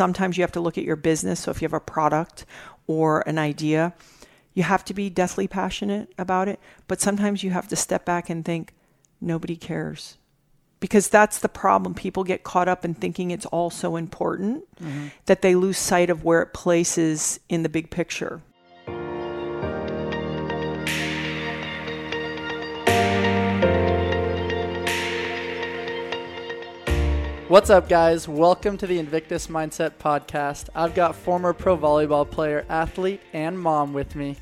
sometimes you have to look at your business. So if you have a product or an idea, you have to be deathly passionate about it. But sometimes you have to step back and think, nobody cares. Because that's the problem. People get caught up in thinking it's all so important mm-hmm. that they lose sight of where it places in the big picture. What's up, guys? Welcome to the Invictus Mindset Podcast. I've got former pro volleyball player, athlete, and mom with me,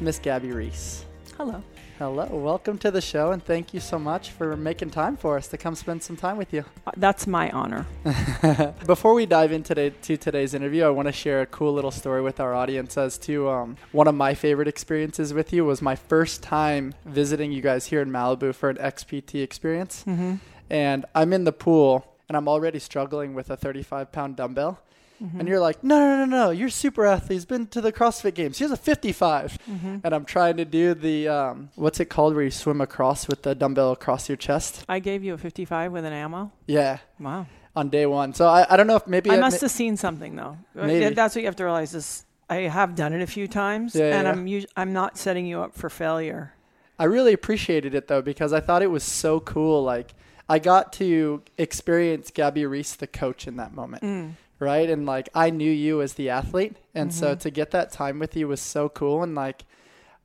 Miss Gabby Reece. Hello. Hello, welcome to the show, and thank you so much for making time for us to come spend some time with you. Uh, That's my honor. Before we dive into today, to today's interview, I want to share a cool little story with our audience as to um, one of my favorite experiences with you was my first time visiting you guys here in Malibu for an XPT experience. Mm-hmm. And I'm in the pool and I'm already struggling with a 35 pound dumbbell. Mm-hmm. And you're like, no, no, no, no, you're super athlete. He's been to the CrossFit Games. He has a 55. Mm-hmm. And I'm trying to do the, um, what's it called where you swim across with the dumbbell across your chest? I gave you a 55 with an ammo. Yeah, Wow. on day one. So I, I don't know if maybe I must have seen something though. Uh, Maybe. That's what you have to realize is I have done it a few times, Yeah, and yeah. I'm us- I'm not setting you up for failure. I really appreciated it though because I thought it was so cool. Like I got to experience Gabby Reece, the coach, in that moment, Mm. right? And like I knew you as the athlete, and so Mhm. to get that time with you was so cool. And like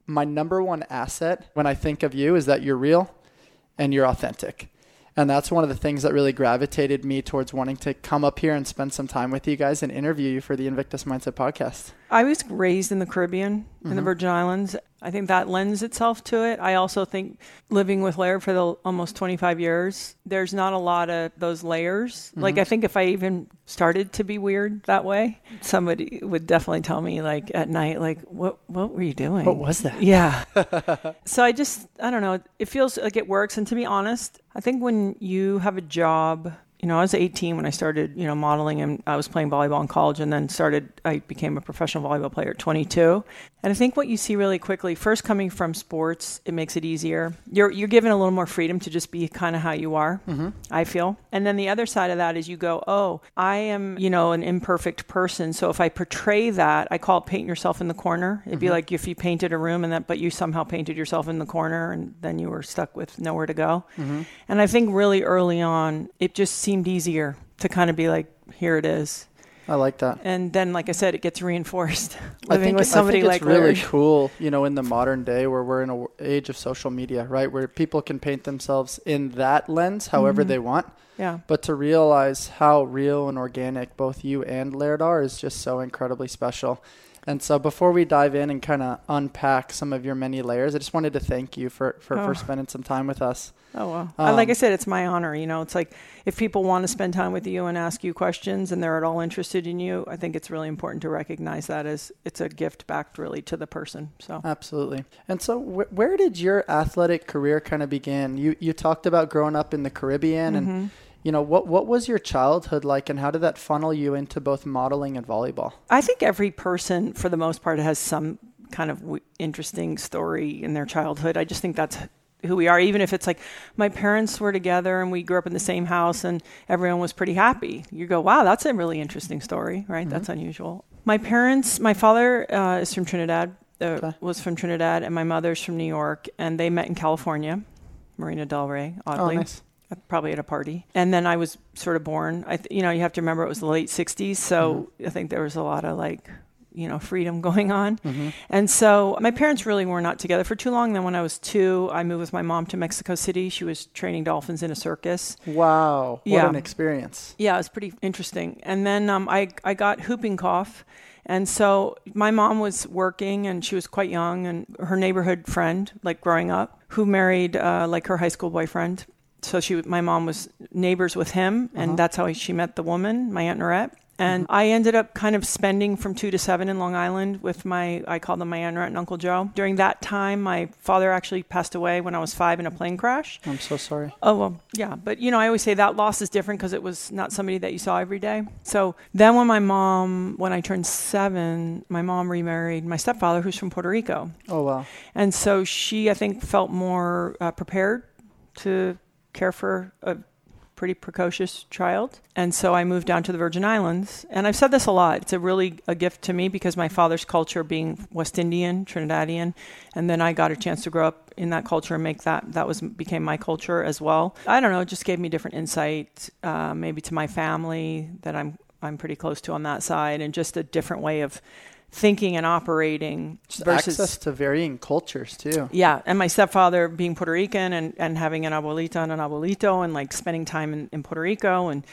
my number one asset when I think of you is that you're real and you're authentic. And that's one of the things that really gravitated me towards wanting to come up here and spend some time with you guys and interview you for the Invictus Mindset podcast. I was raised in the Caribbean, in the Mhm. Virgin Islands. I think that lends itself to it. I also think living with Laird for the almost 25 years, there's not a lot of those layers. Like Mhm. I think if I even started to be weird that way, somebody would definitely tell me like at night like what what were you doing? What was that? Yeah. so I just, I don't know. It feels like it works. And to be honest, I think when you have a job, you know, I was 18 when I started, you know, modeling and I was playing volleyball in college and then started, I became a professional volleyball player at 22. And I think what you see really quickly, first coming from sports, it makes it easier. You're, you're given a little more freedom to just be kind of how you are, Mm-hmm. I feel. And then the other side of that is you go, oh, I am, you know, an imperfect person. So if I portray that, I call it paint yourself in the corner. It'd be Mhm. like if you painted a room and that, but you somehow painted yourself in the corner and then you were stuck with nowhere to go. Mm-hmm. And I think really early on, it just seemed easier to kind of be like, here it is. I like that. And then, like I said, it gets reinforced I living think, with somebody I think like it's really Laird. cool, you know, in the modern day where we're in an age of social media, right? Where people can paint themselves in that lens however Mhm. they want. Yeah. But to realize how real and organic both you and Laird are is just so incredibly special. And so before we dive in and kind of unpack some of your many layers, I just wanted to thank you for, for, Oh. for spending some time with us. Oh well. I like Um, I said, it's my honor. You know, it's like if people want to spend time with you and ask you questions, and they're at all interested in you, I think it's really important to recognize that as it's a gift back really to the person. So Absolutely. And so, wh- where did your athletic career kind of begin? You you talked about growing up in the Caribbean, and Mhm. You know what what was your childhood like, and how did that funnel you into both modeling and volleyball? I think every person, for the most part, has some kind of w- interesting story in their childhood. I just think that's who we are. Even if it's like my parents were together and we grew up in the same house and everyone was pretty happy, you go, "Wow, that's a really interesting story, right? Mhm. That's unusual." My parents, my father uh, is from Trinidad. Uh, Okay. Was from Trinidad, and my mother's from New York, and they met in California, Marina Del Rey. oddly Oh, Oddly, nice. Probably at a party. And then I was sort of born. I, th- you know, you have to remember it was the late '60s, so I think there was a lot of like, you know, freedom going on. hmm And so my parents really were not together for too long. Then when I was two, I moved with my mom to Mexico City. She was training dolphins in a circus. Wow, what Yeah. an experience! Yeah, it was pretty interesting. And then um, I I got whooping cough, and so my mom was working, and she was quite young, and her neighborhood friend, like growing up, who married uh, like her high school boyfriend. So she, my mom was neighbors with him, and Uh-huh. that's how she met the woman, my aunt Norette. And I ended up kind of spending from two to seven in Long Island with my, I call them my Aunt Norette and Uncle Joe. During that time, my father actually passed away when I was five in a plane crash. I'm so sorry. Oh, well, yeah. But, you know, I always say that loss is different because it was not somebody that you saw every day. So then when my mom, when I turned seven, my mom remarried my stepfather, who's from Puerto Rico. Oh wow, And so she, I think, felt more uh, prepared to care for a pretty precocious child. And so I moved down to the Virgin Islands. And I've said this a lot. It's a really a gift to me because my father's culture being West Indian, Trinidadian, and then I got a chance to grow up in that culture and make that that was became my culture as well. I don't know, it just gave me different insight uh, maybe to my family that I'm I'm pretty close to on that side and just a different way of thinking and operating Just versus access to varying cultures too. yeah, and my stepfather being Puerto Rican and, and having an abuelita and an abuelito and like spending time in, in Puerto Rico and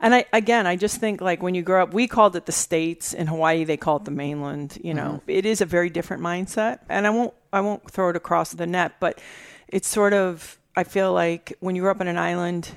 and I again I just think like when you grow up we called it the states. In Hawaii they call it the mainland you know. Mm-hmm. It is a very different mindset and I won't I won't throw it across the net but it's sort of I feel like when you grow up on an island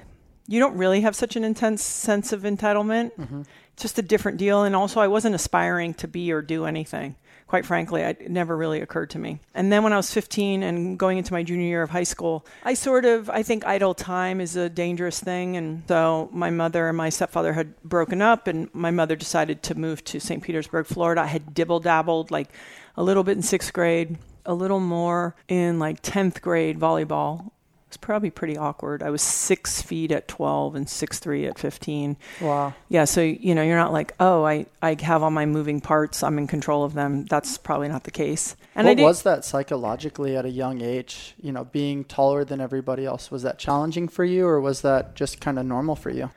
you don't really have such an intense sense of entitlement. It's just a different deal and also I wasn't aspiring to be or do anything quite frankly, it never really occurred to me. And then when I was 15 and going into my junior year of high school, I sort of, I think idle time is a dangerous thing. And so my mother and my stepfather had broken up, and my mother decided to move to St. Petersburg, Florida. I had dibble dabbled like a little bit in sixth grade, a little more in like 10th grade volleyball. Was probably pretty awkward. I was six feet at 12 and six three at 15. Wow. Yeah, so you know, you're not like, oh, I, I have all my moving parts, I'm in control of them. That's probably not the case. And what was that psychologically at a young age? You know, being taller than everybody else. Was that challenging for you, or was that just kind of normal for you?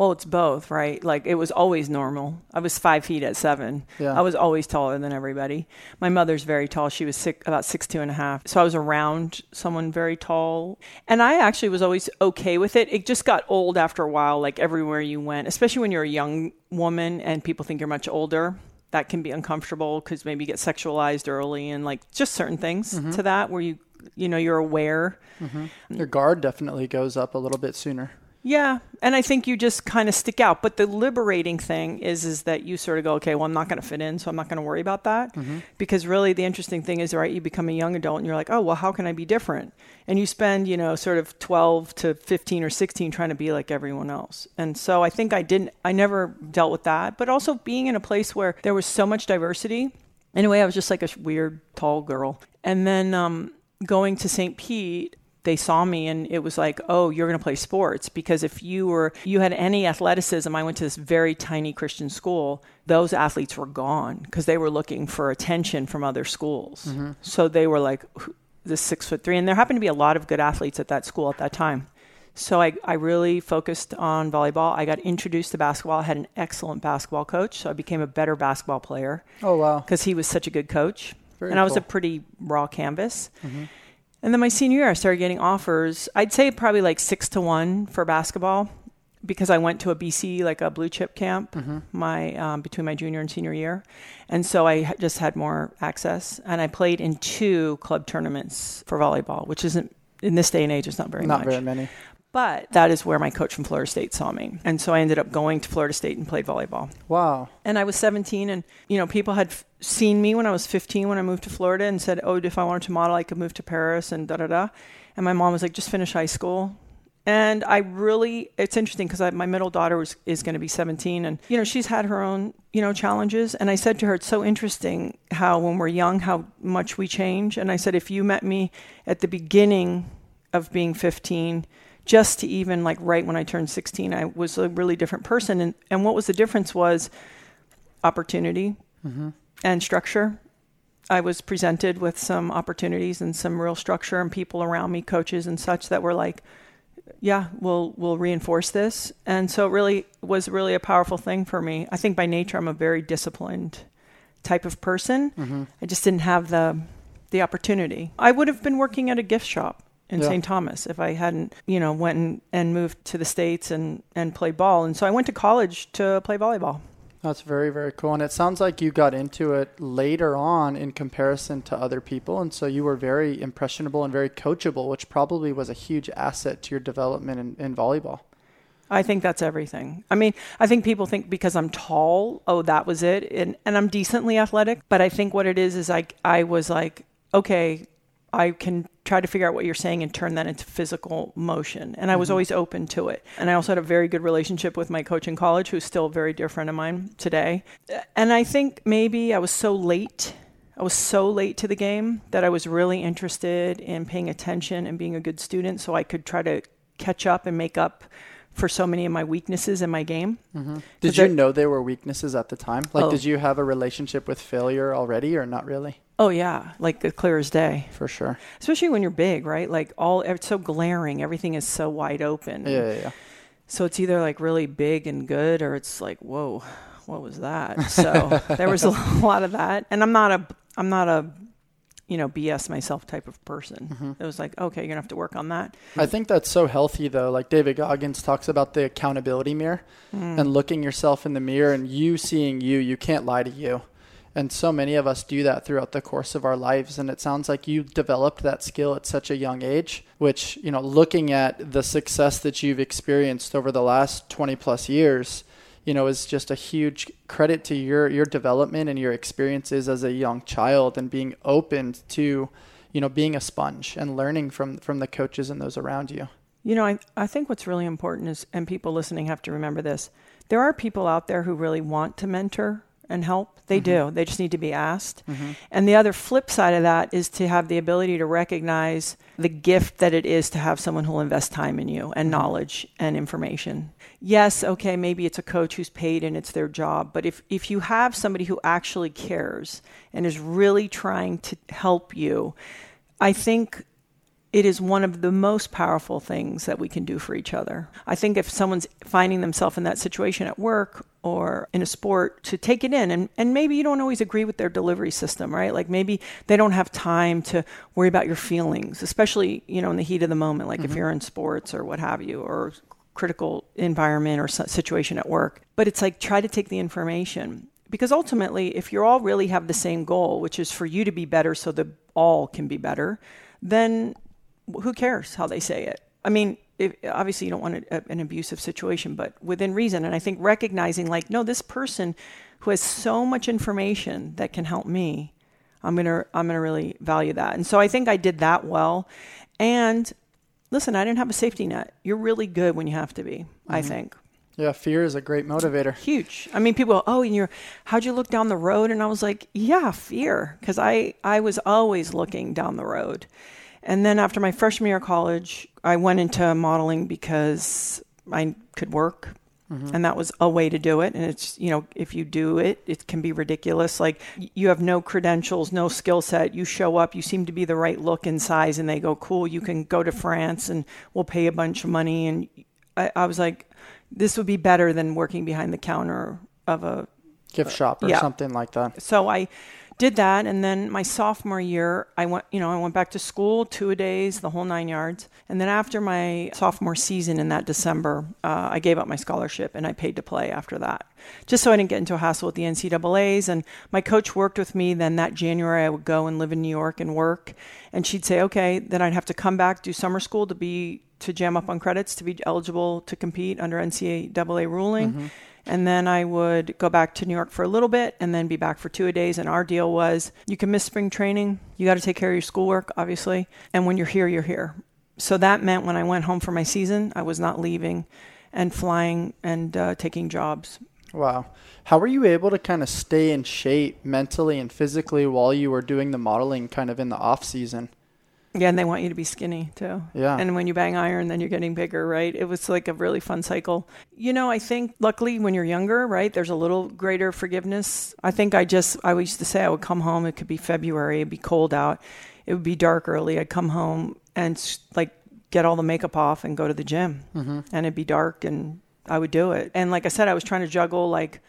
Well, it's both, right? Like it was always normal. I was five feet at seven. Yeah. I was always taller than everybody. My mother's very tall. She was six, about six two and a half. So I was around someone very tall, and I actually was always okay with it. It just got old after a while. Like everywhere you went, especially when you're a young woman and people think you're much older. That can be uncomfortable because maybe you get sexualized early and like just certain things mm-hmm. to that where you you know you're aware mm-hmm. mm. Your guard definitely goes up a little bit sooner. Yeah, and I think you just kind of stick out. But the liberating thing is, is that you sort of go, okay, well, I'm not going to fit in, so I'm not going to worry about that. Because really, the interesting thing is, right, you become a young adult, and you're like, oh, well, how can I be different? And you spend, you know, sort of 12 to 15 or 16 trying to be like everyone else. And so I think I didn't, I never dealt with that. But also being in a place where there was so much diversity. Anyway, I was just like a weird tall girl. And then um, going to St. Pete, they saw me and it was like, oh, you're going to play sports because if you were you had any athleticism, I went to this very tiny Christian school. Those athletes were gone because they were looking for attention from other schools. Mm-hmm. So they were like "Who- this six foot three, and there happened to be a lot of good athletes at that school at that time. So I, I really focused on volleyball. I got introduced to basketball. I had an excellent basketball coach, so I became a better basketball player Oh wow. because he was such a good coach. Very and I was a pretty raw canvas. Mm-hmm. And then my senior year, I started getting offers. I'd say probably like six to one for basketball because I went to a BC, like a blue chip camp, my um, between my junior and senior year, and so I just had more access. And I played in two club tournaments for volleyball, which isn't in this day and age, it's not very Not much. very many. But that is where my coach from Florida State saw me, and so I ended up going to Florida State and played volleyball Wow. and I was 17 and you know people had seen me when I was 15 when I moved to Florida and said oh if I wanted to model I could move to Paris and da da da. And my mom was like just finish high school. And I really it's interesting because my middle daughter was is going to be 17 and you know she's had her own you know challenges. And I said to her it's so interesting how when we're young how much we change. And I said if you met me at the beginning of being 15 just to even like right when I turned 16 I was a really different person. And and what was the difference was opportunity mm-hmm. And structure. I was presented with some opportunities and some real structure and people around me, coaches and such that were like, yeah, we'll we'll reinforce this. And so it really was really a powerful thing for me. I think by nature I'm a very disciplined type of person. Mm-hmm. I just didn't have the the opportunity. I would have been working at a gift shop in Yeah. St. Thomas if I hadn't, you know, went and, and moved to the States and, and played ball. And so I went to college to play volleyball. That's very, very cool. And it sounds like you got into it later on in comparison to other people. And so you were very impressionable and very coachable, which probably was a huge asset to your development in, in volleyball. I think that's everything. I mean, I think people think because I'm tall, oh, that was it. And, and I'm decently athletic. But I think what it is is like, I was like, okay, I can try to figure out what you're saying and turn that into physical motion. And I was mm-hmm. always open to it. And I also had a very good relationship with my coach in college, who's still a very dear friend of mine today. And I think maybe I was so late. I was so late to the game that I was really interested in paying attention and being a good student so I could try to catch up and make up for so many of my weaknesses in my game. Mm-hmm. Did you know there were weaknesses at the time? Like, Oh. did you have a relationship with failure already, or not really? Oh yeah, like the clear as day. For sure. Especially when you're big, right? Like all it's so glaring, everything is so wide open. Yeah, yeah, yeah. So it's either like really big and good, or it's like, whoa, what was that? So there was a lot of that, and I'm not a, I'm not a, you know, BS myself type of person. Mm-hmm. It was like, okay, you're gonna have to work on that. I think that's so healthy though. Like David Goggins talks about the accountability mirror mm. and looking yourself in the mirror and you seeing you, you can't lie to you. And so many of us do that throughout the course of our lives and it sounds like you developed that skill at such a young age, which, you know, looking at the success that you've experienced over the last 20 plus years, you know, is just a huge credit to your your development and your experiences as a young child and being open to, you know, being a sponge and learning from from the coaches and those around you. You know, I, I think what's really important is, and people listening have to remember this there are people out there who really want to mentor and help. They mm-hmm. do. They just need to be asked. Mm-hmm. And the other flip side of that is to have the ability to recognize the gift that it is to have someone who'll invest time in you and mm-hmm. knowledge and information. Yes, okay, maybe it's a coach who's paid and it's their job, but if, if you have somebody who actually cares and is really trying to help you, I think it is one of the most powerful things that we can do for each other. I think if someone's finding themselves in that situation at work or in a sport, to take it in, and, and maybe you don't always agree with their delivery system, right? Like maybe they don't have time to worry about your feelings, especially, you know, in the heat of the moment, like if mm-hmm. you're in sports or what have you, or critical environment or situation at work. But it's like try to take the information because ultimately, if you all really have the same goal, which is for you to be better so the all can be better, then who cares how they say it? I mean, if, obviously you don't want a, uh, an abusive situation, but within reason. And I think recognizing, like, no, this person who has so much information that can help me, I'm gonna I'm gonna really value that. And so I think I did that well. And listen, I didn't have a safety net. You're really good when you have to be. I mm-hmm. think Yeah, fear is a great motivator. huge. I mean, people, oh, and you're, how'd you look down the road? And I was like, yeah, fear, because I, I was always looking down the road. And then after my freshman year of college, I went into modeling because I could work. Mm-hmm. And that was a way to do it. And it's, you know, if you do it, it can be ridiculous. Like you have no credentials, no skill set. You show up, you seem to be the right look and size, and they go, cool, you can go to France and we'll pay a bunch of money. And I, I was like, this would be better than working behind the counter of a Gift shop or yeah. something like that. so I did that and then my sophomore year I went you know I went back to school two a days the whole nine yards. And then after my sophomore season in that December uh, I gave up my scholarship and I paid to play after that. Just so I didn't get into a hassle with the NCAA's and my coach worked with me then that January I would go and live in New York and work. And she'd say okay then I'd have to come back do summer school to be to jam up on credits to be eligible to compete under NCAA ruling and then I would go back to New York for a little bit and then be back for two a days. And our deal was you can miss spring training. You got to take care of your schoolwork, obviously. And when you're here, you're here. So that meant when I went home for my season, I was not leaving and flying and uh, taking jobs. Wow. How were you able to kind of stay in shape mentally and physically while you were doing the modeling kind of in the off season? Yeah, and they want you to be skinny too. Yeah. And when you bang iron, then you're getting bigger, right? It was like a really fun cycle. You know, I think luckily when you're younger, right, there's a little greater forgiveness. I think I just, I used to say I would come home, it could be February, it'd be cold out, it would be dark early. I'd come home and like get all the makeup off and go to the gym. Mm-hmm. And it'd be dark and I would do it. And like I said, I was trying to juggle like,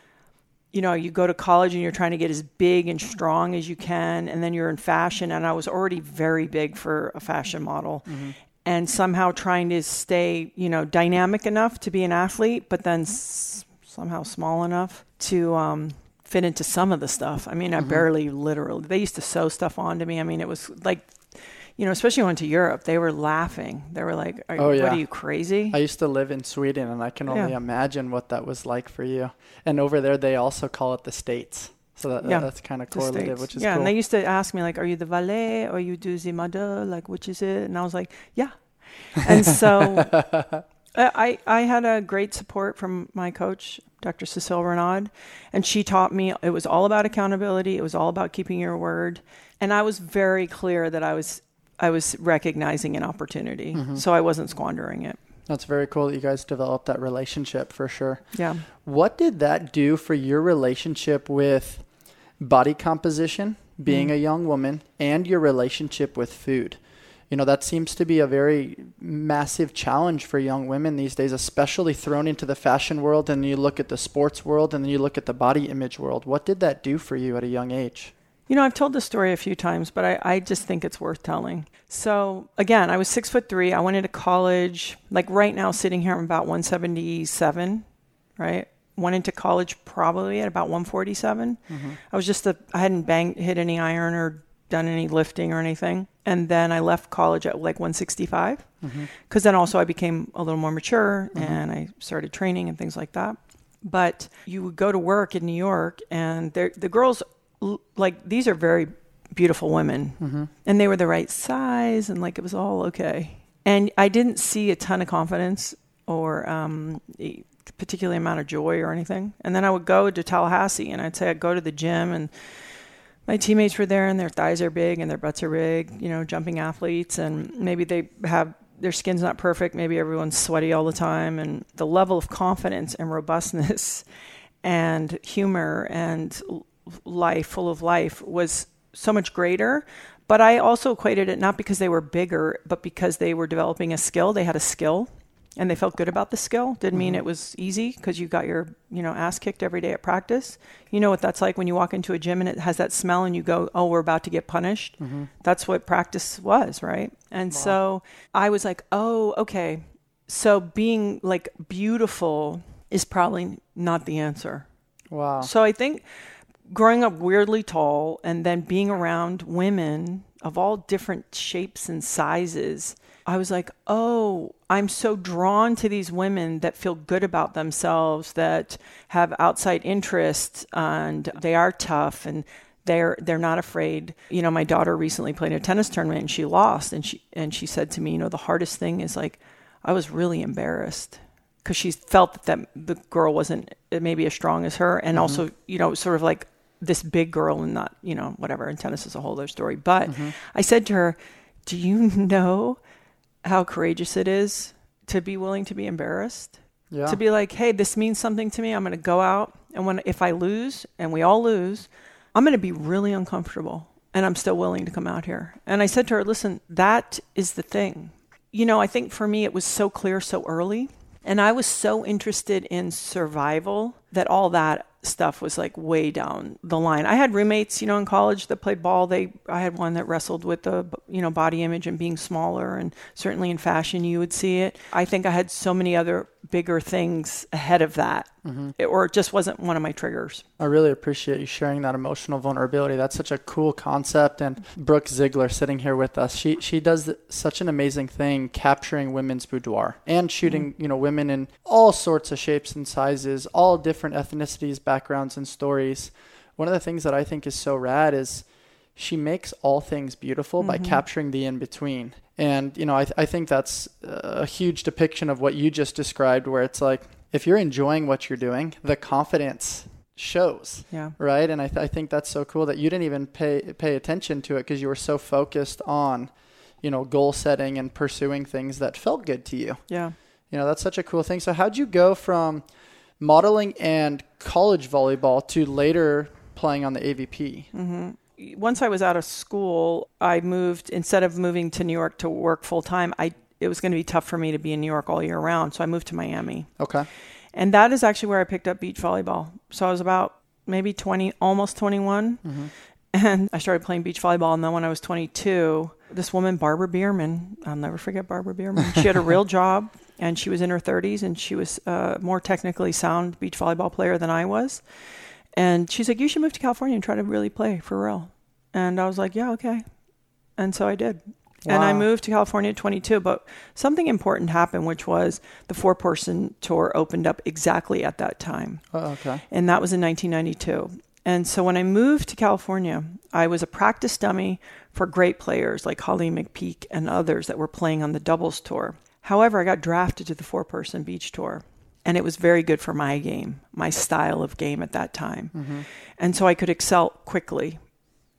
you know, you go to college and you're trying to get as big and strong as you can, and then you're in fashion. And I was already very big for a fashion model, mm-hmm. and somehow trying to stay, you know, dynamic enough to be an athlete, but then mm-hmm. s- somehow small enough to um, fit into some of the stuff. I mean, I mm-hmm. barely literally, they used to sew stuff onto me. I mean, it was like, you know, especially when I went to Europe, they were laughing. They were like, are, Oh, What are you crazy? I used to live in Sweden and I can only Yeah. imagine what that was like for you. And over there, they also call it the States. So that, Yeah, that's kind of the correlative, which is yeah, cool. and they used to ask me like, "Are you the valet or you do the mother? Like, which is it?" And I was like, "Yeah." And so I I had a great support from my coach, Dr. Cecile Reynaud, and she taught me it was all about accountability. It was all about keeping your word, and I was very clear that I was I was recognizing an opportunity, Mm-hmm. so I wasn't squandering it. That's very cool that you guys developed that relationship for sure. Yeah. What did that do for your relationship with body composition, being Mm. a young woman, and your relationship with food? You know, that seems to be a very massive challenge for young women these days, especially thrown into the fashion world. And you look at the sports world and then you look at the body image world. What did that do for you at a young age? You know, I've told this story a few times, but I, I just think it's worth telling. So again, I was six foot three. I went into college. Like right now, sitting here, I'm about 177, right? Went into college probably at about 147. Mm-hmm. I was just a, I hadn't banged, hit any iron or done any lifting or anything. And then I left college at like 165 because mm-hmm. then also I became a little more mature mm-hmm. and I started training and things like that. But you would go to work in New York and the girls, like, these are very beautiful women. And they were the right size and like it was all okay. And I didn't see a ton of confidence or um, a particularly amount of joy or anything. And then I would go to Tallahassee and I'd say I'd go to the gym and my teammates were there and their thighs are big and their butts are big, you know, jumping athletes. And maybe they have their skin's not perfect, maybe everyone's sweaty all the time. And the level of confidence and robustness and humor and life full of life was so much greater but I also equated it not because they were bigger but because they were developing a skill, they had a skill and they felt good about the skill. Didn't mean mm-hmm. it was easy because you got your, you know, ass kicked every day at practice. You know what that's like when you walk into a gym and it has that smell and you go, "Oh, we're about to get punished." Mm-hmm. That's what practice was, right? And so I was like, "Oh, okay. So being like beautiful is probably not the answer." Wow. So I think growing up weirdly tall and then being around women of all different shapes and sizes, I was like, oh, I'm so drawn to these women that feel good about themselves, that have outside interests, and they are tough and they're they're not afraid. You know, my daughter recently played a tennis tournament and she lost, and she and she said to me, you know, the hardest thing is like, I was really embarrassed because she felt that, that the girl wasn't maybe as strong as her, and mm-hmm. also you know sort of like this big girl and not you know whatever. And tennis is a whole other story. But mm-hmm. I said to her, "Do you know how courageous it is to be willing to be embarrassed? Yeah. To be like, hey, this means something to me. I'm going to go out, and when if I lose, and we all lose, I'm going to be really uncomfortable." And I'm still willing to come out here. And I said to her, listen, that is the thing you know, I think for me it was so clear so early. And I was so interested in survival that all that stuff was like way down the line. I had roommates, you know, in college that played ball. They I had one that wrestled with the you know body image and being smaller and certainly in fashion you would see it. I think I had so many other bigger things ahead of that. It- or it just wasn't one of my triggers. I really appreciate you sharing that emotional vulnerability. That's such a cool concept. And Brooke Ziegler sitting here with us, she she does such an amazing thing capturing women's boudoir and shooting, mm-hmm. you know, women in all sorts of shapes and sizes, all different ethnicities, backgrounds, and stories. One of the things that I think is so rad is she makes all things beautiful by mm-hmm. capturing the in between. And, you know, I, th- I think that's uh, a huge depiction of what you just described, where it's like, if you're enjoying what you're doing, the confidence shows Yeah. right? And I, th- I think that's so cool that you didn't even pay pay attention to it because you were so focused on, you know, goal setting and pursuing things that felt good to you. Yeah. You know, that's such a cool thing. So how'd you go from modeling and college volleyball to later playing on the AVP? Mm-hmm. Once I was out of school, I moved instead of moving to New York to work full time, I it was going to be tough for me to be in New York all year round, so I moved to Miami. Okay. And that is actually where I picked up beach volleyball. So I was about maybe 20, almost 21. Mm-hmm. And I started playing beach volleyball. And then when I was 22, this woman, Barbara Bierman, I'll never forget Barbara Bierman. She had a real job and she was in her 30s and she was a more technically sound beach volleyball player than I was. And she's like, You should move to California and try to really play for real. And I was like, Yeah, okay. And so I did. And I moved to California at 22, but something important happened, which was the four person tour opened up exactly at that time. Oh, okay. And that was in 1992. And so when I moved to California, I was a practice dummy for great players like Holly McPeak and others that were playing on the doubles tour. However, I got drafted to the four person beach tour. And it was very good for my game, my style of game at that time. Mm-hmm. And so I could excel quickly.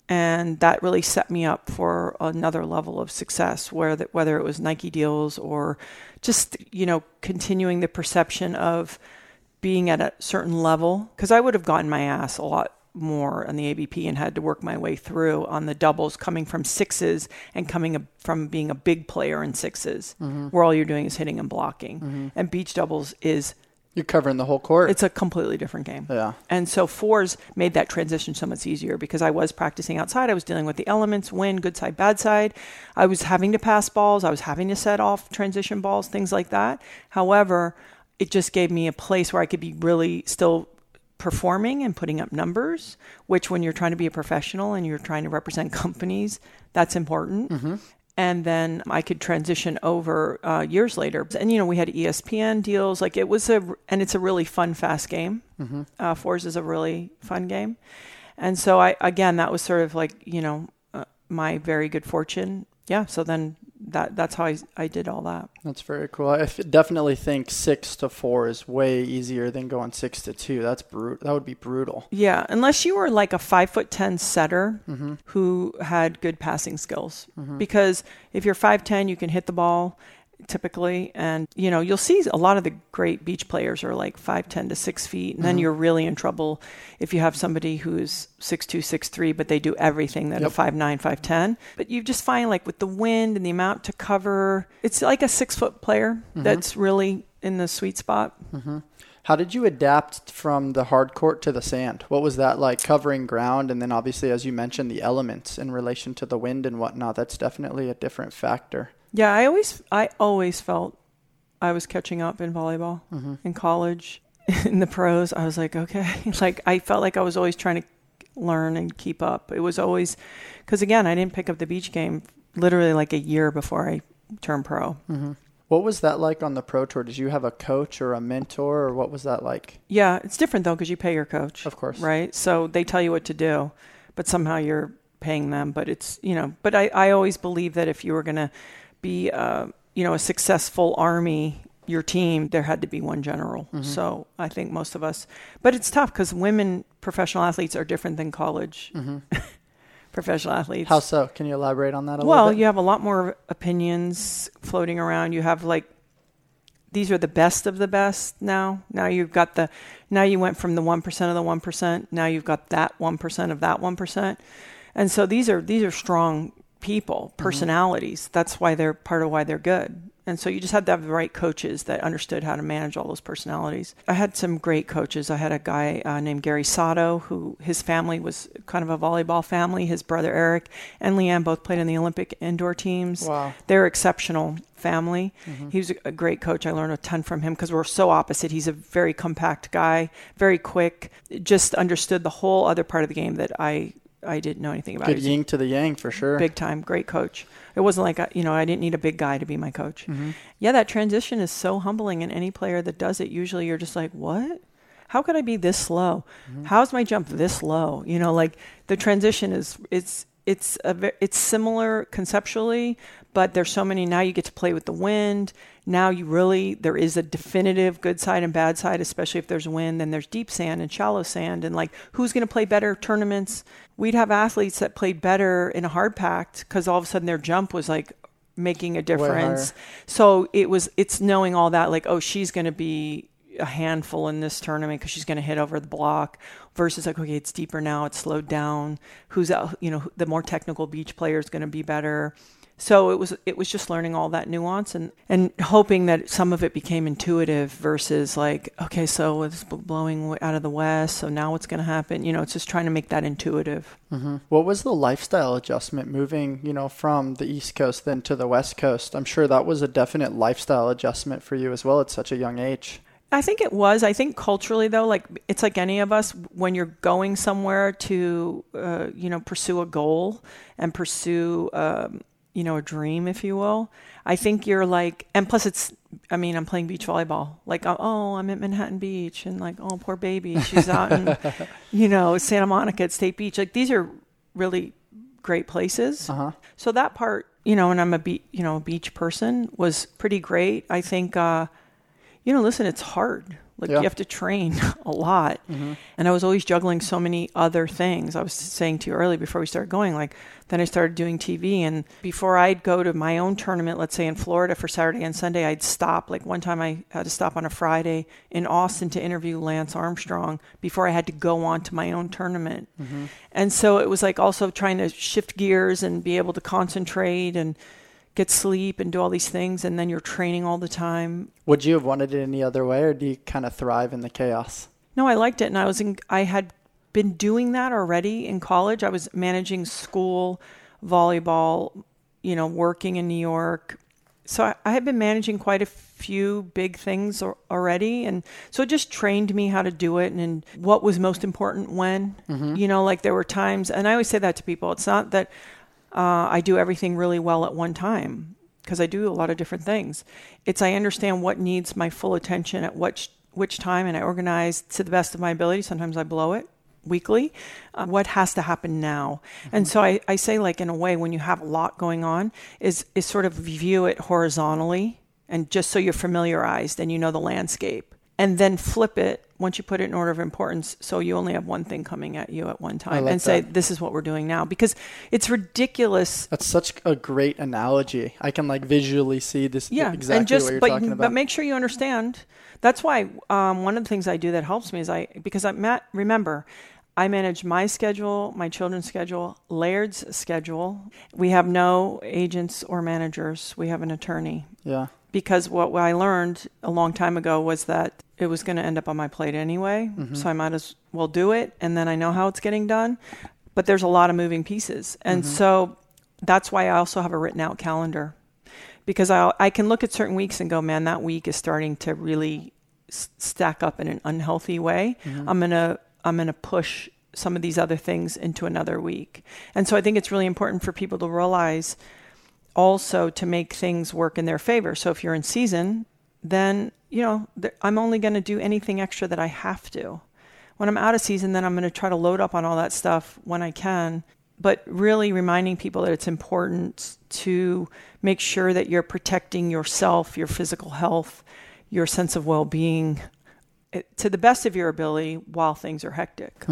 And that really set me up for another level of success where that whether it was Nike deals or just you know continuing the perception of being at a certain level. Because I would have gotten my ass a lot more on the AVP and had to work my way through on the doubles coming from sixes and coming a, from being a big player in 6s Mm-hmm. where all you're doing is hitting and blocking and beach doubles is You're covering the whole court. it's a completely different game yeah. and so fours made that transition so much easier because I was practicing outside. I was dealing with the elements, wind, good side, bad side. I was having to pass balls. I was having to set off transition balls, things like that. However, it just gave me a place where I could be really still performing and putting up numbers, which when you're trying to be a professional and you're trying to represent companies, that's important. And then I could transition over uh, years later. And, you know, we had ESPN deals. Like it was a, and it's a really fun, fast game. Uh, Fours is a really fun game. And so I, again, that was sort of like, you know, uh, my very good fortune. Yeah. So then that, that's how I, I did all that. That's very cool. I f- definitely think six to four is way easier than going six to two. That's brut. That would be brutal. Yeah, unless you were like a five foot ten setter mm-hmm. who had good passing skills. Mm-hmm. Because if you're five ten, you can hit the ball typically, and you know you'll see a lot of the great beach players are like five ten to six feet, and then mm-hmm. you're really in trouble if you have somebody who's six two six three, but they do everything that a Yep. five nine five ten. But you just find like with the wind and the amount to cover, it's like a six foot player mm-hmm. that's really in the sweet spot. Mm-hmm. How did you adapt from the hard court to the sand? What was that like covering ground? And then obviously, as you mentioned, the elements in relation to the wind and whatnot. That's definitely a different factor. Yeah, I always I always felt I was catching up in volleyball mm-hmm. in college, in the pros. I was like, okay, like I felt like I was always trying to learn and keep up. It was always because again, I didn't pick up the beach game literally like a year before I turned pro. Mm-hmm. What was that like on the pro tour? Did you have a coach or a mentor, or what was that like? Yeah, it's different though because you pay your coach, Of course. right? So they tell you what to do, but somehow you're paying them. But it's you know, but I I always believe that if you were gonna be uh, you know a successful army, your team there had to be one general. Mm-hmm. So I think most of us, but it's tough because women professional athletes are different than college professional athletes. Mm-hmm. How so? Can you elaborate on that a Well, little? Well you have a lot more opinions floating around. You have like these are the best of the best now. Now you've got the now you went from the 1% of the 1%, now you've got that 1% of that 1%. And so these are these are strong people, personalities. That's why they're part of why they're good. And so you just had to have the right coaches that understood how to manage all those personalities. I had some great coaches. I had a guy uh, named Gary Sato, who his family was kind of a volleyball family. His brother Eric and Liane both played in the Olympic indoor teams. Wow. They're exceptional family. He was a great coach. I learned a ton from him because we're so opposite. He's a very compact guy, very quick, just understood the whole other part of the game that I I didn't know anything about. Good yin to the yang for sure. big time, great coach. It wasn't like, I- you know, I didn't need a big guy to be my coach. Mm-hmm. Yeah, that transition is so humbling. And any player that does it, usually you're just like, what? How could I be this slow? Mm-hmm. How's my jump this low? You know, like the transition is, it's, it's a it's similar conceptually, but there's so many now you get to play with the wind. Now you really there is a definitive good side and bad side, especially if there's wind. Then there's deep sand and shallow sand, and like who's going to play better tournaments? We'd have athletes that played better in a hard packed because all of a sudden their jump was like making a difference. So it was it's knowing all that like oh she's going to be a handful in this tournament because she's going to hit over the block versus like okay it's deeper now it's slowed down who's out you know the more technical beach player is going to be better so it was it was just learning all that nuance and and hoping that some of it became intuitive versus like okay so it's blowing out of the west so now what's going to happen you know it's just trying to make that intuitive hmm What was the lifestyle adjustment moving, you know, from the East Coast then to the West Coast? I'm sure that was a definite lifestyle adjustment for you as well at such a young age. I think it was. I think culturally, though, like it's like any of us, when you're going somewhere to, uh, you know, pursue a goal and pursue, um, you know, a dream, if you will. I think you're like, and plus, it's. I mean, I'm playing beach volleyball. Like, oh, I'm at Manhattan Beach, and like, oh, poor baby, she's out in, you know, Santa Monica at State Beach. Like, these are really great places. Uh huh. So that part, you know, and I'm a be- you know, a beach person was pretty great. I think uh you know, listen, it's hard. Like Yeah. you have to train a lot. Mm-hmm. And I was always juggling so many other things. I was saying to you earlier before we started going, like then I started doing TV and before I'd go to my own tournament, let's say in Florida for Saturday and Sunday, I'd stop. Like one time I had to stop on a Friday in Austin to interview Lance Armstrong before I had to go on to my own tournament. Mm-hmm. And so it was like also trying to shift gears and be able to concentrate and get sleep and do all these things and then you're training all the time Would you have wanted it any other way, or do you kind of thrive in the chaos? No, I liked it, and I was in. I had been doing that already in college. I was managing school volleyball, you know, working in New York. So I, I had been managing quite a few big things al- already, and so it just trained me how to do it and, and what was most important when. Mm-hmm. You know, like there were times, and I always say that to people. It's not that uh, I do everything really well at one time because I do a lot of different things. It's I understand what needs my full attention at which which time, and I organize to the best of my ability. Sometimes I blow it weekly. Uh, what has to happen now? And so I, I say, like in a way, when you have a lot going on, is is sort of view it horizontally, and just so you're familiarized and you know the landscape, and then flip it once you put it in order of importance, so you only have one thing coming at you at one time, like and say, this is what we're doing now, because it's ridiculous That's such a great analogy. I can like visually see this yeah, exactly and just but but make sure you understand. That's why um, one of the things I do that helps me is I because I Matt remember I manage my schedule, my children's schedule, Laird's schedule. We have no agents or managers. We have an attorney yeah. Because what I learned a long time ago was that it was going to end up on my plate anyway. Mm-hmm. So I might as well do it, and then I know how it's getting done. But there's a lot of moving pieces, and mm-hmm. so that's why I also have a written out calendar because I I can look at certain weeks and go, man, that week is starting to really s- stack up in an unhealthy way. Mm-hmm. I'm gonna I'm gonna push some of these other things into another week, and so I think it's really important for people to realize also to make things work in their favor. So if you're in season, then you know I'm only going to do anything extra that I have to. When I'm out of season, then I'm going to try to load up on all that stuff when I can. But really reminding people that it's important to make sure that you're protecting yourself, your physical health, your sense of well-being eh, to the best of your ability while things are hectic.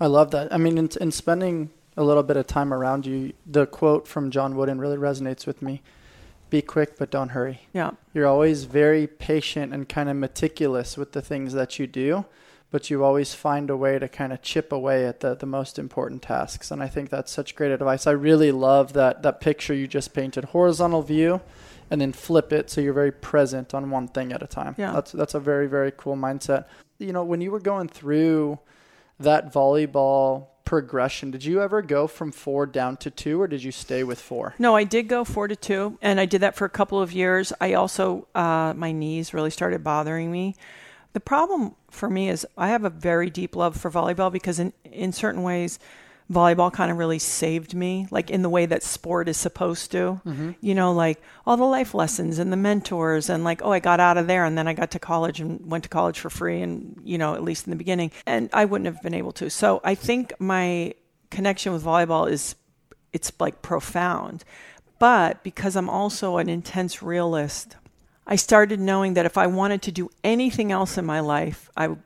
I love that. I mean, in spending a little bit of time around you, the quote from John Wooden really resonates with me. Be quick, but don't hurry. Yeah. You're always very patient and kind of meticulous with the things that you do, but you always find a way to kind of chip away at the, the most important tasks. And I think that's such great advice. I really love that, that picture you just painted horizontal view and then flip it so you're very present on one thing at a time. Yeah. That's, that's a very, very cool mindset. You know, when you were going through that volleyball progression, did you ever go from four down to two or did you stay with four? No, I did go four to two, and I did that for a couple of years. I also, uh, my knees really started bothering me. The problem for me is I have a very deep love for volleyball because, in, in certain ways, volleyball kind of really saved me, like in the way that sport is supposed to. Mm-hmm. You know, like all the life lessons and the mentors, and like, oh, I got out of there, and then I got to college and went to college for free, and, you know, at least in the beginning. And I wouldn't have been able to. So I think my connection with volleyball is it's like profound. But because I'm also an intense realist, I started knowing that if I wanted to do anything else in my life, I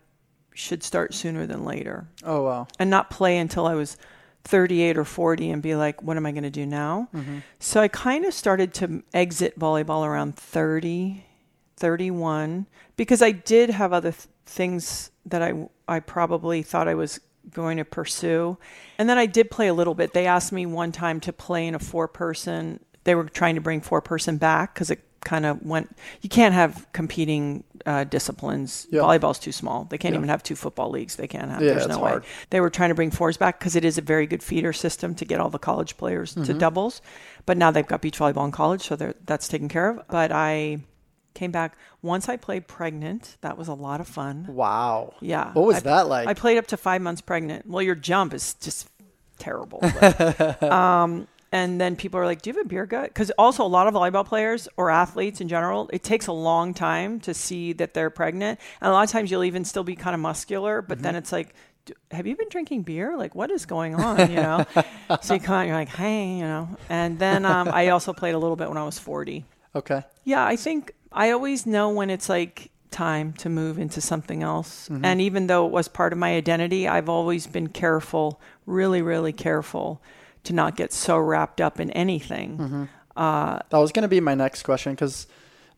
should start sooner than later Oh, wow. and not play until I was 38 or 40 and be like, what am I going to do now? Mm-hmm. So I kind of started to exit volleyball around 30, 31, because I did have other th- things that I, I probably thought I was going to pursue. And then I did play a little bit. They asked me one time to play in a four person, they were trying to bring four person back because it kind of went, you can't have competing uh, disciplines. Yeah. Volleyball's too small. They can't Yeah. even have two football leagues. They can't have, Yeah, there's no way hard. they were trying to bring fours back because it is a very good feeder system to get all the college players Mm-hmm. to doubles. But now they've got beach volleyball in college, so they're- that's taken care of. But I came back once I played pregnant. That was a lot of fun. Wow. Yeah. What was I, that like? I played up to five months pregnant. Well, your jump is just terrible. but, um, and then people are like, "Do you have a beer gut?" Because also a lot of volleyball players or athletes in general, it takes a long time to see that they're pregnant, and a lot of times you'll even still be kind of muscular, but Mm-hmm. then it's like. "D- Have you been drinking beer? Like, what is going on? You know, so you kind of you're like, hey, you know. And then um, I also played a little bit when I was forty. okay. Yeah, I think I always know when it's like time to move into something else. Mm-hmm. And even though it was part of my identity, I've always been careful, really, really careful to not get so wrapped up in anything. Mm-hmm. Uh, that was going to be my next question because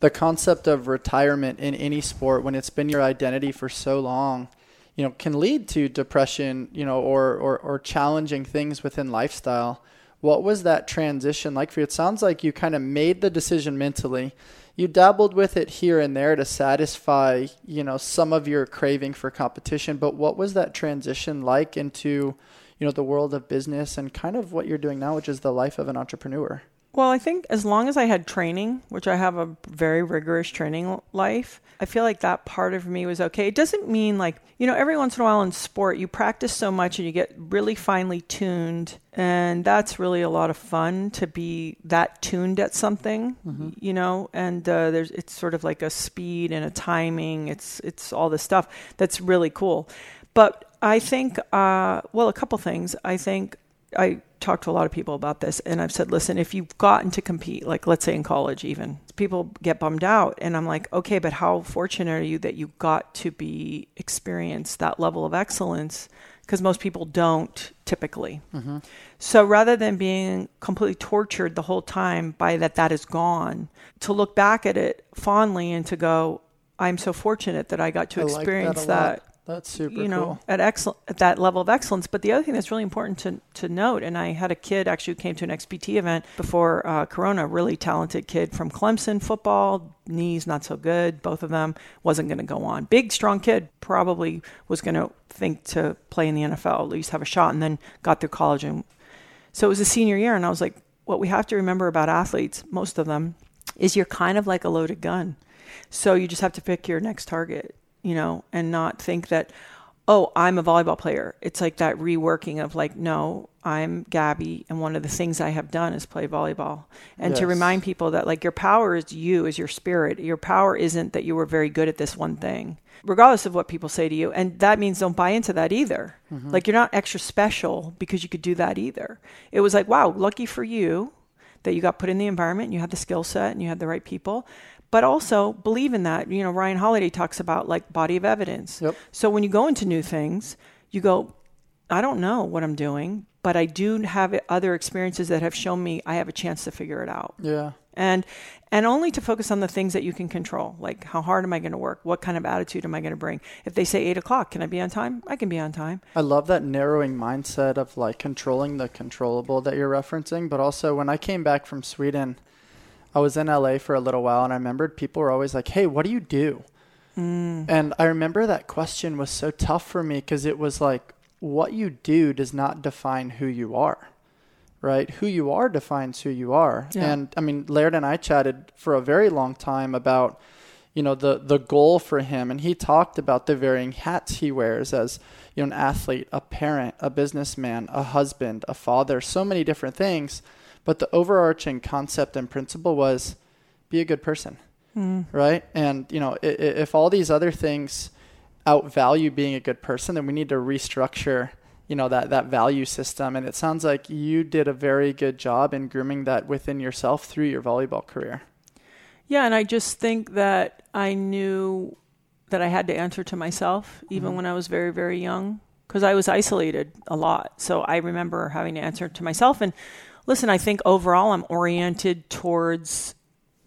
the concept of retirement in any sport, when it's been your identity for so long, you know, can lead to depression, you know, or, or, or challenging things within lifestyle. What was that transition like for you? It sounds like you kind of made the decision mentally. You dabbled with it here and there to satisfy, you know, some of your craving for competition. But what was that transition like into, you know, the world of business and kind of what you're doing now, which is the life of an entrepreneur? Well, I think as long as I had training, which I have a very rigorous training life, I feel like that part of me was okay. It doesn't mean like, you know, every once in a while in sport, you practice so much and you get really finely tuned. And that's really a lot of fun to be that tuned at something, mm-hmm. you know, and uh, there's, it's sort of like a speed and a timing. It's, it's all this stuff that's really cool. But I think, uh, well, a couple things. I think I talked to a lot of people about this, and I've said, listen, if you've gotten to compete, like let's say in college, even people get bummed out, and I'm like, okay, but how fortunate are you that you got to be experience that level of excellence? Because most people don't typically. Mm-hmm. So rather than being completely tortured the whole time by that that is gone, to look back at it fondly and to go, I'm so fortunate that I got to I experience like that that's super you know, cool. At excel at that level of excellence. But the other thing that's really important to, to note, and I had a kid actually who came to an XPT event before uh, Corona, really talented kid from Clemson football, knees not so good, both of them, wasn't going to go on. Big, strong kid, probably was going to think to play in the NFL, at least have a shot, and then got through college. And so it was a senior year, and I was like, what we have to remember about athletes, most of them, is you're kind of like a loaded gun. So you just have to pick your next target you know, and not think that, oh, I'm a volleyball player. It's like that reworking of like, no, I'm Gabby, and one of the things I have done is play volleyball. And yes. to remind people that like your power is you, is your spirit. Your power isn't that you were very good at this one thing, regardless of what people say to you. And that means don't buy into that either. Mm-hmm. Like you're not extra special because you could do that either. It was like, wow, lucky for you that you got put in the environment, and you had the skill set, and you had the right people but also believe in that. You know, Ryan Holiday talks about like body of evidence. Yep. So when you go into new things, you go, I don't know what I'm doing, but I do have other experiences that have shown me I have a chance to figure it out. Yeah. And and only to focus on the things that you can control, like how hard am I going to work? What kind of attitude am I going to bring? If they say eight o'clock, can I be on time? I can be on time. I love that narrowing mindset of like controlling the controllable that you're referencing. But also, when I came back from Sweden, I was in LA for a little while and I remembered people were always like, "Hey, what do you do?" Mm. And I remember that question was so tough for me because it was like, what you do does not define who you are, right? Who you are defines who you are. Yeah. And I mean, Laird and I chatted for a very long time about, you know, the the goal for him, and he talked about the varying hats he wears as you know an athlete, a parent, a businessman, a husband, a father, so many different things but the overarching concept and principle was be a good person, mm. right? And you know, if, if all these other things outvalue being a good person, then we need to restructure you know that that value system and it sounds like you did a very good job in grooming that within yourself through your volleyball career yeah and i just think that i knew that i had to answer to myself even mm-hmm. when i was very very young because i was isolated a lot so i remember having to answer to myself and listen, I think overall I'm oriented towards,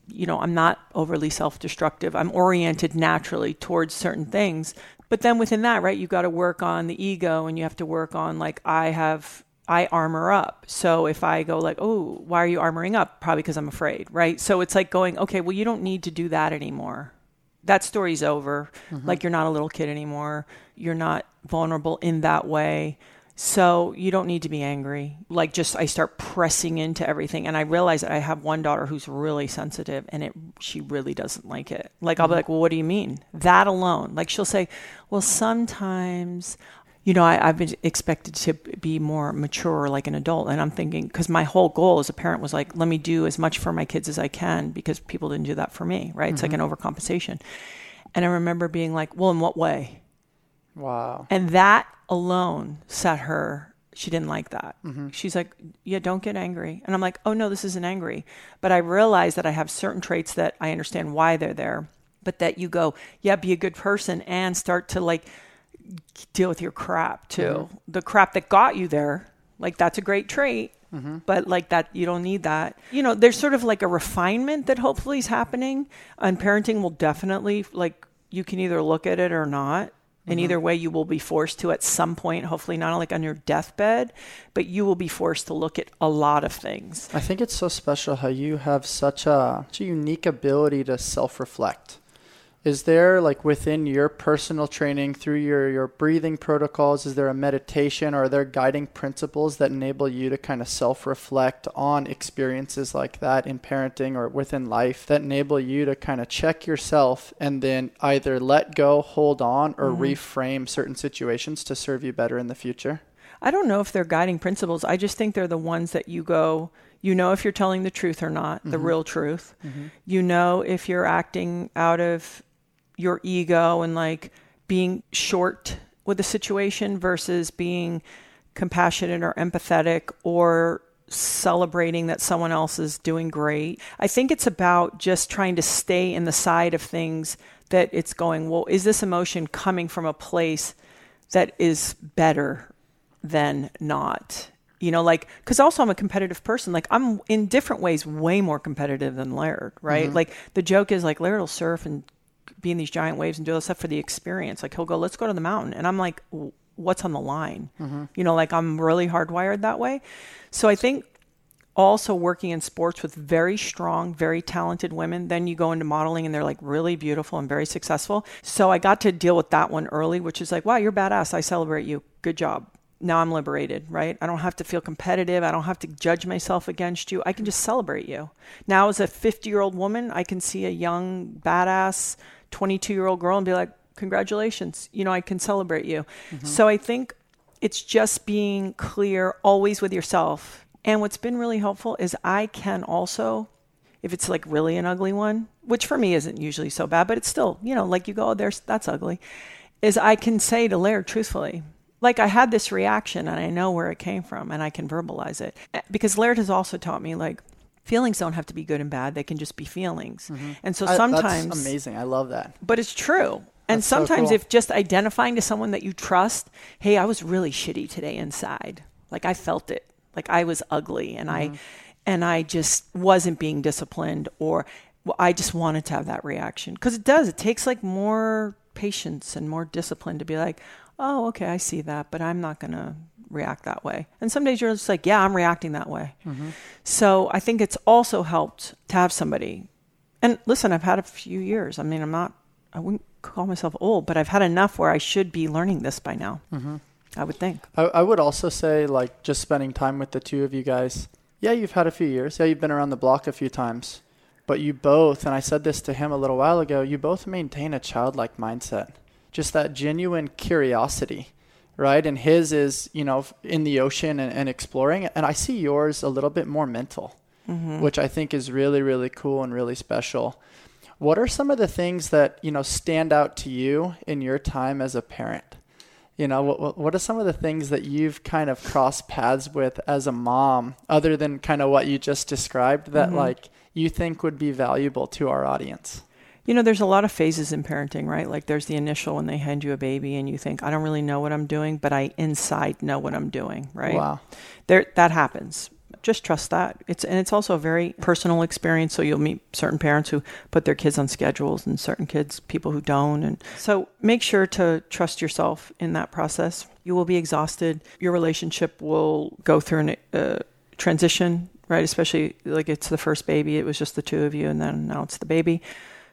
you know, I'm not overly self destructive. I'm oriented naturally towards certain things. But then within that, right, you've got to work on the ego and you have to work on, like, I have, I armor up. So if I go, like, oh, why are you armoring up? Probably because I'm afraid, right? So it's like going, okay, well, you don't need to do that anymore. That story's over. Mm-hmm. Like, you're not a little kid anymore. You're not vulnerable in that way so you don't need to be angry. Like just I start pressing into everything and I realize that I have one daughter who's really sensitive and it she really doesn't like it. Like I'll be mm-hmm. like, "Well, what do you mean?" That alone. Like she'll say, "Well, sometimes you know, I, have been expected to be more mature, like an adult. And I'm thinking, because my whole goal as a parent was like, let me do as much for my kids as I can because people didn't do that for me, right? Mm-hmm. It's like an mm-hmm. overcompensation. And I remember being like, well, in what way? Wow. And that alone set her she didn't like that. Mm-hmm. She's like, "Yeah, don't get angry." And I'm like, "Oh no, this isn't angry." But I realize that I have certain traits that I understand why they're there but that you go, yeah, be a good person and start to like deal with your crap too. Mm-hmm. The crap that got you there, like that's a great trait. Mm-hmm. But like that, you don't need that. You know, there's sort of like a refinement that hopefully is happening, and parenting will definitely like you can either look at it or not. And mm-hmm. either way, you will be forced to at some point, hopefully not like on your deathbed, but you will be forced to look at a lot of things. I think it's so special how you have such a, such a unique ability to self reflect is there like within your personal training through your your breathing protocols is there a meditation or are there guiding principles that enable you to kind of self-reflect on experiences like that in parenting or within life that enable you to kind of check yourself and then either let go hold on or mm-hmm. reframe certain situations to serve you better in the future i don't know if they're guiding principles i just think they're the ones that you go you know if you're telling the truth or not, the mm-hmm. real truth. Mm-hmm. You know if you're acting out of your ego and like being short with a situation versus being compassionate or empathetic or celebrating that someone else is doing great. I think it's about just trying to stay in the side of things that it's going, well, is this emotion coming from a place that is better than not? You know, like, because also I'm a competitive person. Like, I'm in different ways way more competitive than Laird, right? Mm-hmm. Like, the joke is like Laird will surf and be in these giant waves and do all this stuff for the experience. Like he'll go, let's go to the mountain. And I'm like, what's on the line? Mm-hmm. You know, like I'm really hardwired that way. So I think also working in sports with very strong, very talented women, then you go into modeling and they're like really beautiful and very successful. So I got to deal with that one early, which is like, wow, you're badass. I celebrate you. Good job now I'm liberated, right? I don't have to feel competitive. I don't have to judge myself against you. I can just celebrate you. Now, as a 50 year old woman, I can see a young, badass 22 year old girl and be like, congratulations, you know, I can celebrate you. Mm-hmm. So I think it's just being clear always with yourself. And what's been really helpful is I can also, if it's like really an ugly one, which for me isn't usually so bad, but it's still, you know, like you go, oh, there's that's ugly, is I can say to Laird truthfully, like I had this reaction and I know where it came from and I can verbalize it. Eh, because Laird has also taught me like feelings don't have to be good and bad; they can just be feelings. Mm-hmm. And so sometimes I, amazing. I love that. But it's true. And that's sometimes so cool. if just identifying to someone that you trust, hey, I was really shitty today inside. Like I felt it. Like I was ugly and mm-hmm. I and I just wasn't being disciplined or well, I just wanted to have that reaction because it does. It takes like more patience and more discipline to be like, oh, okay, I see that, but I'm not going to react that way. And some days you're just like, yeah, I'm reacting that way. Mm-hmm. So I think it's also helped to have somebody. And listen, I've had a few years. I mean, I'm not, I wouldn't call myself old, but I've had enough where I should be learning this by now. Mm-hmm. I would think. I, I would also say, like, just spending time with the two of you guys. Yeah, you've had a few years. Yeah, you've been around the block a few times. But you both, and I said this to him a little while ago, you both maintain a childlike mindset. Just that genuine curiosity right? And his is, you know, in the ocean and, and exploring. And I see yours a little bit more mental, mm-hmm. which I think is really, really cool and really special. What are some of the things that, you know, stand out to you in your time as a parent? You know, what, what are some of the things that you've kind of crossed paths with as a mom, other than kind of what you just described, that mm-hmm. like you think would be valuable to our audience? You know, there's a lot of phases in parenting, right? Like there's the initial when they hand you a baby and you think, I don't really know what I'm doing, but I inside know what I'm doing, right? Wow. There that happens. Just trust that. It's and it's also a very personal experience. So you'll meet certain parents who put their kids on schedules and certain kids people who don't. And so make sure to trust yourself in that process. You will be exhausted. Your relationship will go through a uh, transition, right? Especially like it's the first baby. It was just the two of you, and then now it's the baby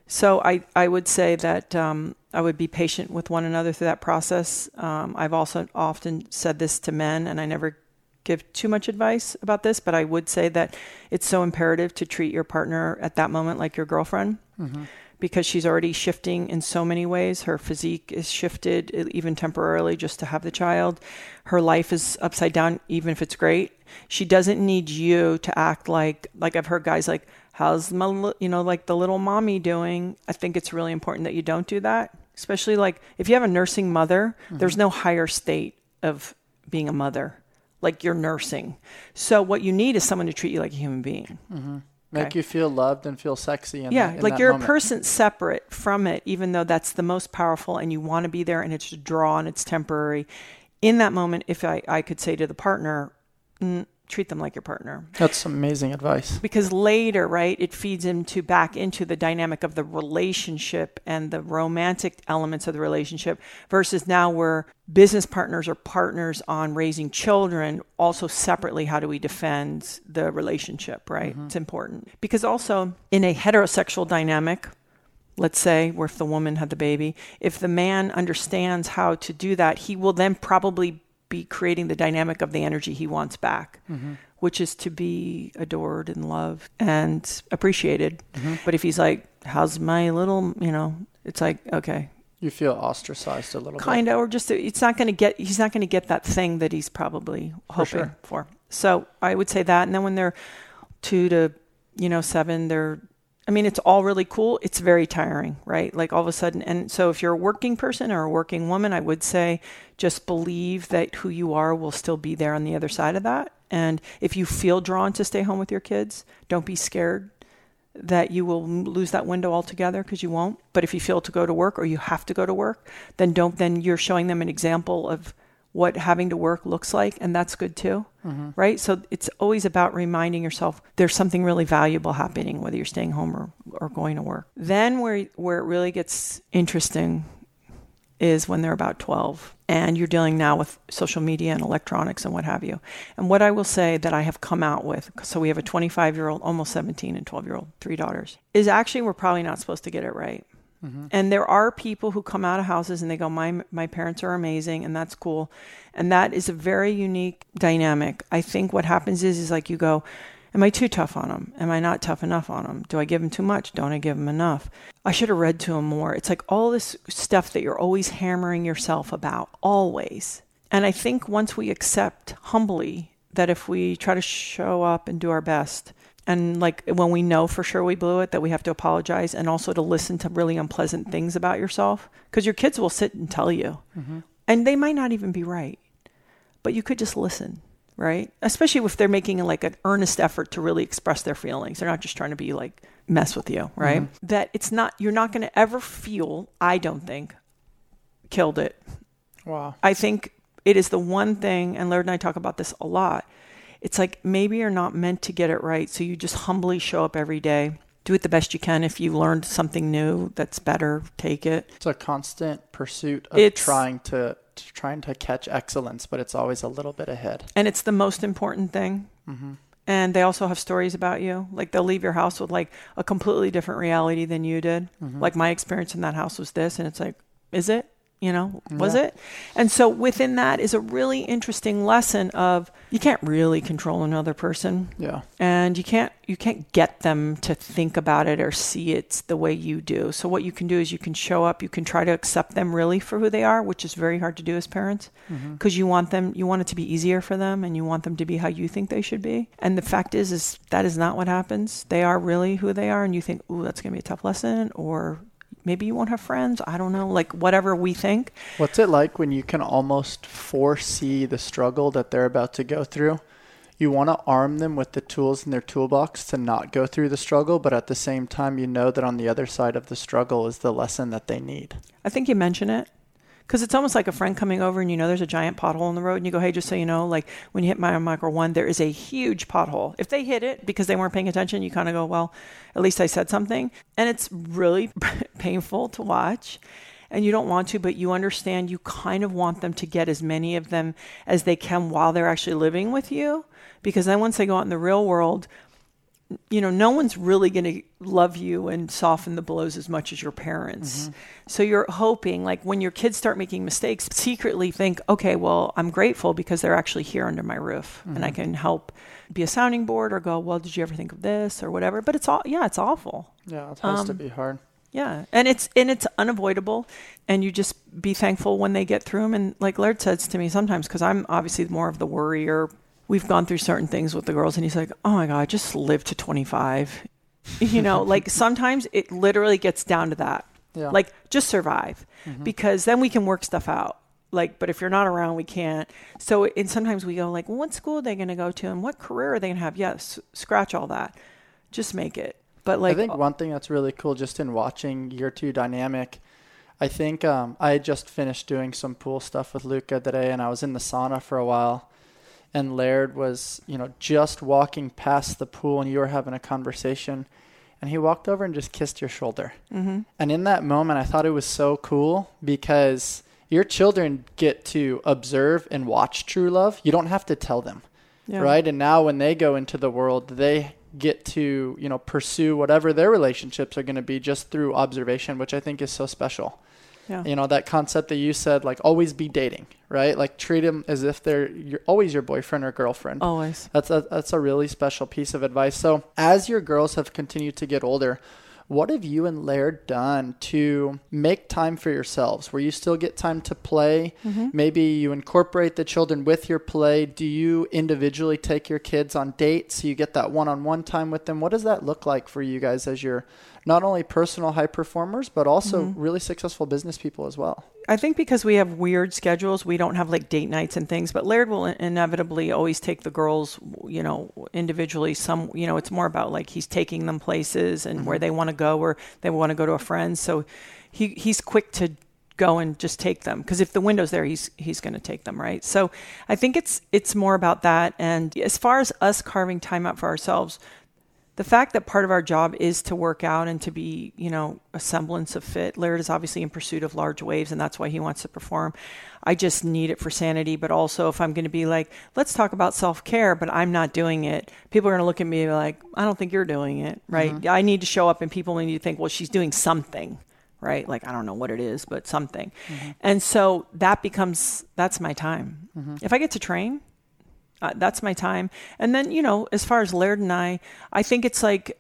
so I, I would say that um, I would be patient with one another through that process. Um, I've also often said this to men, and I never give too much advice about this, but I would say that it's so imperative to treat your partner at that moment like your girlfriend. Mm-hmm. Because she's already shifting in so many ways. Her physique is shifted, even temporarily, just to have the child. Her life is upside down, even if it's great. She doesn't need you to act like, like I've heard guys like, how's my you know like the little mommy doing i think it's really important that you don't do that especially like if you have a nursing mother mm-hmm. there's no higher state of being a mother like you're nursing so what you need is someone to treat you like a human being mm-hmm. Make Okay. you feel loved and feel sexy. In yeah, that, like you're moment. a person separate from it, even though that's the most powerful and you want to be there and it's a draw and it's temporary. In that moment, if I, I could say to the partner, mm, treat them like your partner. That's amazing advice. Because later, right, it feeds into back into the dynamic of the relationship and the romantic elements of the relationship versus now we're business partners or partners on raising children. Also, separately, how do we defend the relationship, right? Mm-hmm. It's important. Because also, in a heterosexual dynamic, let's say where if the woman had the baby if the man understands how to do that he will then probably be creating the dynamic of the energy he wants back which is to be adored and loved and appreciated. But if he's like how's my little you know it's like okay. You feel ostracized a little kind of or just it's not going to get he's not going to get that thing that he's probably hoping sure. for. So i would say that. And then when they're two to you know seven they're i mean it's all really cool it's very tiring right like all of a sudden and so if you're a working person or a working woman i would say just believe that who you are will still be there on the other side of that and if you feel drawn to stay home with your kids don't be scared that you will lose that window altogether because you won't. But if you feel to go to work or you have to go to work, then don't. Then you're showing them an example of what having to work looks like, and that's good too, mm-hmm. right? So it's always about reminding yourself there's something really valuable happening, whether you're staying home or, or going to work. Then where where it really gets interesting is when they're about 12 and you're dealing now with social media and electronics and what have you. And what I will say that I have come out with, so we have a 25 year old, almost 17, and 12 year old, three daughters, is actually we're probably not supposed to get it right. Mm-hmm. And there are people who come out of houses and they go, my, my parents are amazing, and that's cool. And that is a very unique dynamic. I think what happens is, is like you go, Am I too tough on them? Am I not tough enough on them? Do I give them too much? Don't I give them enough? I should have read to them more. It's like all this stuff that you're always hammering yourself about, always. And I think once we accept humbly that if we try to show up and do our best, and like when we know for sure we blew it, that we have to apologize and also to listen to really unpleasant things about yourself, because your kids will sit and tell you, mm-hmm. and they might not even be right but you could just listen, right? Especially if they're making like an earnest effort to really express their feelings. They're not just trying to be like mess with you, right? Mm-hmm. That it's not you're not going to ever feel, I don't think, killed it. Wow. I think it is the one thing and Laird and I talk about this a lot. It's like maybe you're not meant to get it right, so you just humbly show up every day. Do it the best you can. If you learned something new that's better, take it. It's a constant pursuit of It's- trying to, to trying to catch excellence, but it's always a little bit ahead. and it's the most important thing. Mm-hmm. And they also have stories about you. Like they'll leave your house with like a completely different reality than you did. Mm-hmm. Like my experience in that house was this, and it's like, is it? You know, was Yeah. it? And so within that is a really interesting lesson of you can't really control another person Yeah. and you can't you can't get them to think about it or see it the way you do. So what you can do is you can show up, you can try to accept them really for who they are, which is very hard to do as parents mm-hmm. because you want them you want it to be easier for them and you want them to be how you think they should be. And the fact is is that is not what happens. They are really who they are and you think, "Ooh, that's going to be a tough lesson," or maybe you won't have friends, I don't know, like whatever we think. What's it like when you can almost foresee the struggle that they're about to go through? You want to arm them with the tools in their toolbox to not go through the struggle, but at the same time, you know that on the other side of the struggle is the lesson that they need. I think you mention it because it's almost like a friend coming over and you know there's a giant pothole in the road and you go, hey, just so you know, like when you hit mile micro one, there is a huge pothole. If they hit it because they weren't paying attention, you kind of go, well, at least I said something. And it's really painful to watch. And you don't want to, but you understand you kind of want them to get as many of them as they can while they're actually living with you. Because then once they go out in the real world, you know, no one's really going to love you and soften the blows as much as your parents. So you're hoping, like, when your kids start making mistakes, secretly think, okay, well, I'm grateful because they're actually here under my roof and I can help be a sounding board or go, well, did you ever think of this or whatever? But it's all, yeah, it's awful. Yeah, it has to Um, be hard. Yeah, and it's and it's unavoidable, and you just be thankful when they get through them. And like Laird says to me sometimes, because I'm obviously more of the worrier. We've gone through certain things with the girls, and he's like, "Oh my god, just live to 25." You know, like sometimes it literally gets down to that. Yeah. Like just survive, because then we can work stuff out. Like, but if you're not around, we can't. So, and sometimes we go like, well, what school are they going to go to, and what career are they going to have? Yes, scratch all that just make it. But like, I think one thing that's really cool just in watching year two dynamic, I think um, I had just finished doing some pool stuff with Luca today, and I was in the sauna for a while, and Laird was, you know, just walking past the pool, and you were having a conversation, and he walked over and just kissed your shoulder. mm-hmm. And in that moment, I thought it was so cool because your children get to observe and watch true love. You don't have to tell them, yeah. right? And now when they go into the world, they get to, you know, pursue whatever their relationships are going to be just through observation, which I think is so special. Yeah. You know, that concept that you said, like always be dating, right? Like treat them as if they're you're always your boyfriend or girlfriend. Always. That's a, that's a really special piece of advice. So, as your girls have continued to get older, what have you and Laird done to make time for yourselves where you still get time to play? Mm-hmm. Maybe you incorporate the children with your play. Do you individually take your kids on dates so you get that one on one time with them? What does that look like for you guys as you're not only personal high performers, but also Mhm. really successful business people as well? I think because we have weird schedules, we don't have like date nights and things. But Laird will inevitably always take the girls, you know, individually. Some, you know, it's more about like he's taking them places and where Mhm. they want to go, or they want to go to a friend. So he he's quick to go and just take them because if the window's there, he's he's going to take them, right? So I think it's it's more about that. And as far as us carving time out for ourselves, the fact that part of our job is to work out and to be, you know, a semblance of fit. Laird is obviously in pursuit of large waves, and that's why he wants to perform. I just need it for sanity, but also if I'm going to be like, let's talk about self care, but I'm not doing it, people are going to look at me like, I don't think you're doing it, right? Mm-hmm. I need to show up, and people need to think, well, she's doing something. Right, like I don't know what it is, but something, mm-hmm. and so that becomes that's my time. Mm-hmm. If I get to train, uh, that's my time. And then, you know, as far as Laird and I, I think it's like,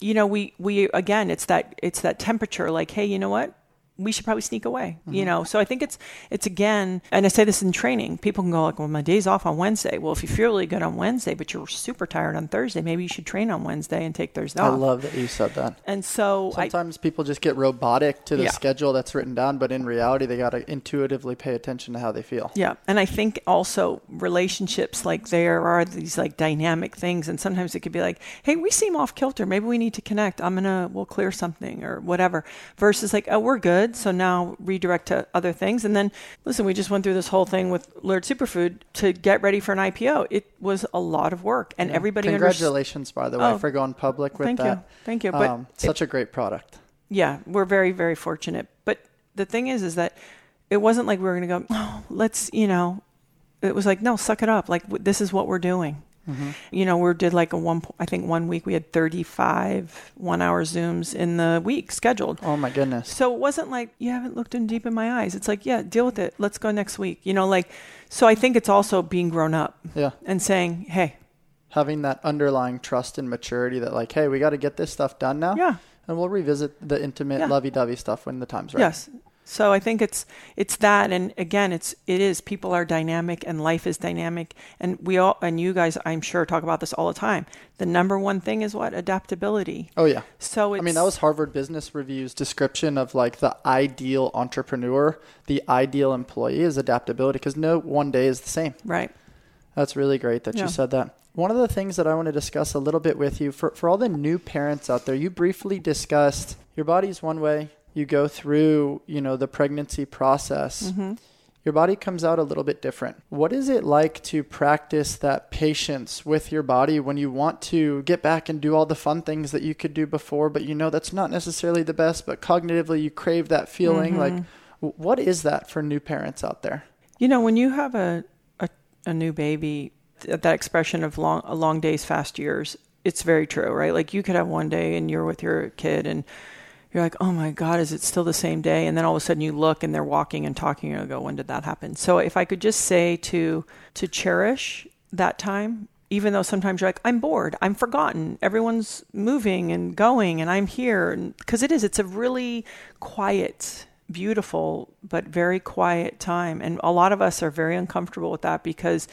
you know, we we again, it's that it's that temperature. Like, hey, you know what? We should probably sneak away. You mm-hmm. know, so I think it's it's again, and I say this in training. People can go like, well, my day's off on Wednesday. Well, if you feel really good on Wednesday, but you're super tired on Thursday, maybe you should train on Wednesday and take Thursday off I love that you said that. and so I, Sometimes people just get robotic to the Yeah. schedule that's written down, but in reality, they got to intuitively pay attention to how they feel. Yeah, and I think also relationships like there are these like dynamic things, and sometimes it could be like, "Hey, we seem off kilter. Maybe we need to connect. I'm gonna we'll clear something or whatever." Versus like, "Oh, we're good, so now redirect to other things." And then listen, we just went through this whole thing with Laird Superfood to get ready for an IPO. It was a lot of work, and Yeah. everybody. Congratulations, by the way, Oh, for going public with Thank that. you, thank you. But um, such a great product. yeah, we're very, very fortunate. But the thing is, is that it wasn't like we were going to go, oh, let's, you know, it was like, no, suck it up. Like, w- this is what we're doing. Mm-hmm. You know, we did like a one, I think one week we had 35 one hour Zooms in the week scheduled. Oh my goodness. So it wasn't like, you haven't looked in deep in my eyes. It's like, yeah, deal with it. Let's go next week. You know, like, so I think it's also being grown up Yeah. and saying, hey, Having that underlying trust and maturity that, like, hey, we got to get this stuff done now. yeah, And we'll revisit the intimate, Yeah. lovey dovey stuff when the time's right. Yes. So I think it's it's that and again it's it is people are dynamic and life is dynamic and we all and you guys I'm sure talk about this all the time. The number one thing is what adaptability. Oh, yeah. So it's I mean, that was Harvard Business Review's description of like the ideal entrepreneur, the ideal employee is adaptability because no one day is the same. right. That's really great that Yeah. you said that. One of the things that I want to discuss a little bit with you for, for all the new parents out there, you briefly discussed your body's one way. You go through, you know, the pregnancy process. hmm Your body comes out a little bit different. What is it like to practice that patience with your body when you want to get back and do all the fun things that you could do before, but you know that's not necessarily the best, but cognitively you crave that feeling? Like, Mhm. w- what is that for new parents out there? You know, when you have a a, a new baby, th- that expression of long a long days, fast years, it's very true, right? Like you could have one day and you're with your kid and you're like, oh my God, is it still the same day? And then all of a sudden you look and they're walking and talking and you go, when did that happen? So if I could just say to to cherish that time, even though sometimes you're like, I'm bored, I'm forgotten, everyone's moving and going and I'm here. Because it is, it's a really quiet, beautiful, but very quiet time. And a lot of us are very uncomfortable with that because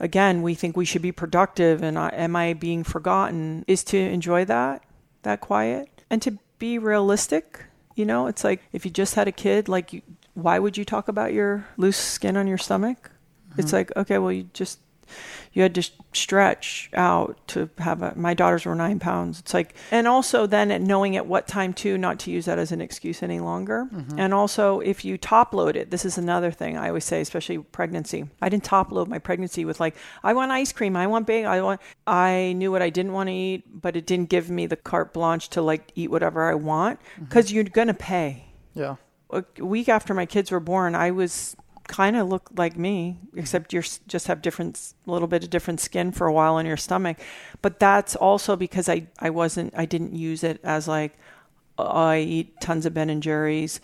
again, we think we should be productive and am I being forgotten is to enjoy that, that quiet and to be realistic. You know, it's like if you just had a kid, like, you, why would you talk about your loose skin on your stomach? It's mm-hmm. like, okay, well, you just, You had to stretch out to have a. My daughters were nine pounds. It's like, and also then knowing at what time too, not to use that as an excuse any longer. Mm-hmm. And also, if you top load it, this is another thing I always say, especially pregnancy. I didn't top load my pregnancy with like, I want ice cream, I want big, I want. I knew what I didn't want to eat, but it didn't give me the carte blanche to like eat whatever I want because mm-hmm. you're gonna pay. Yeah. A week after my kids were born, I was kind of look like me, except you just have different, a little bit of different skin for a while on your stomach. But that's also because I, I wasn't, I didn't use it as like, oh, I eat tons of Ben and Jerry's.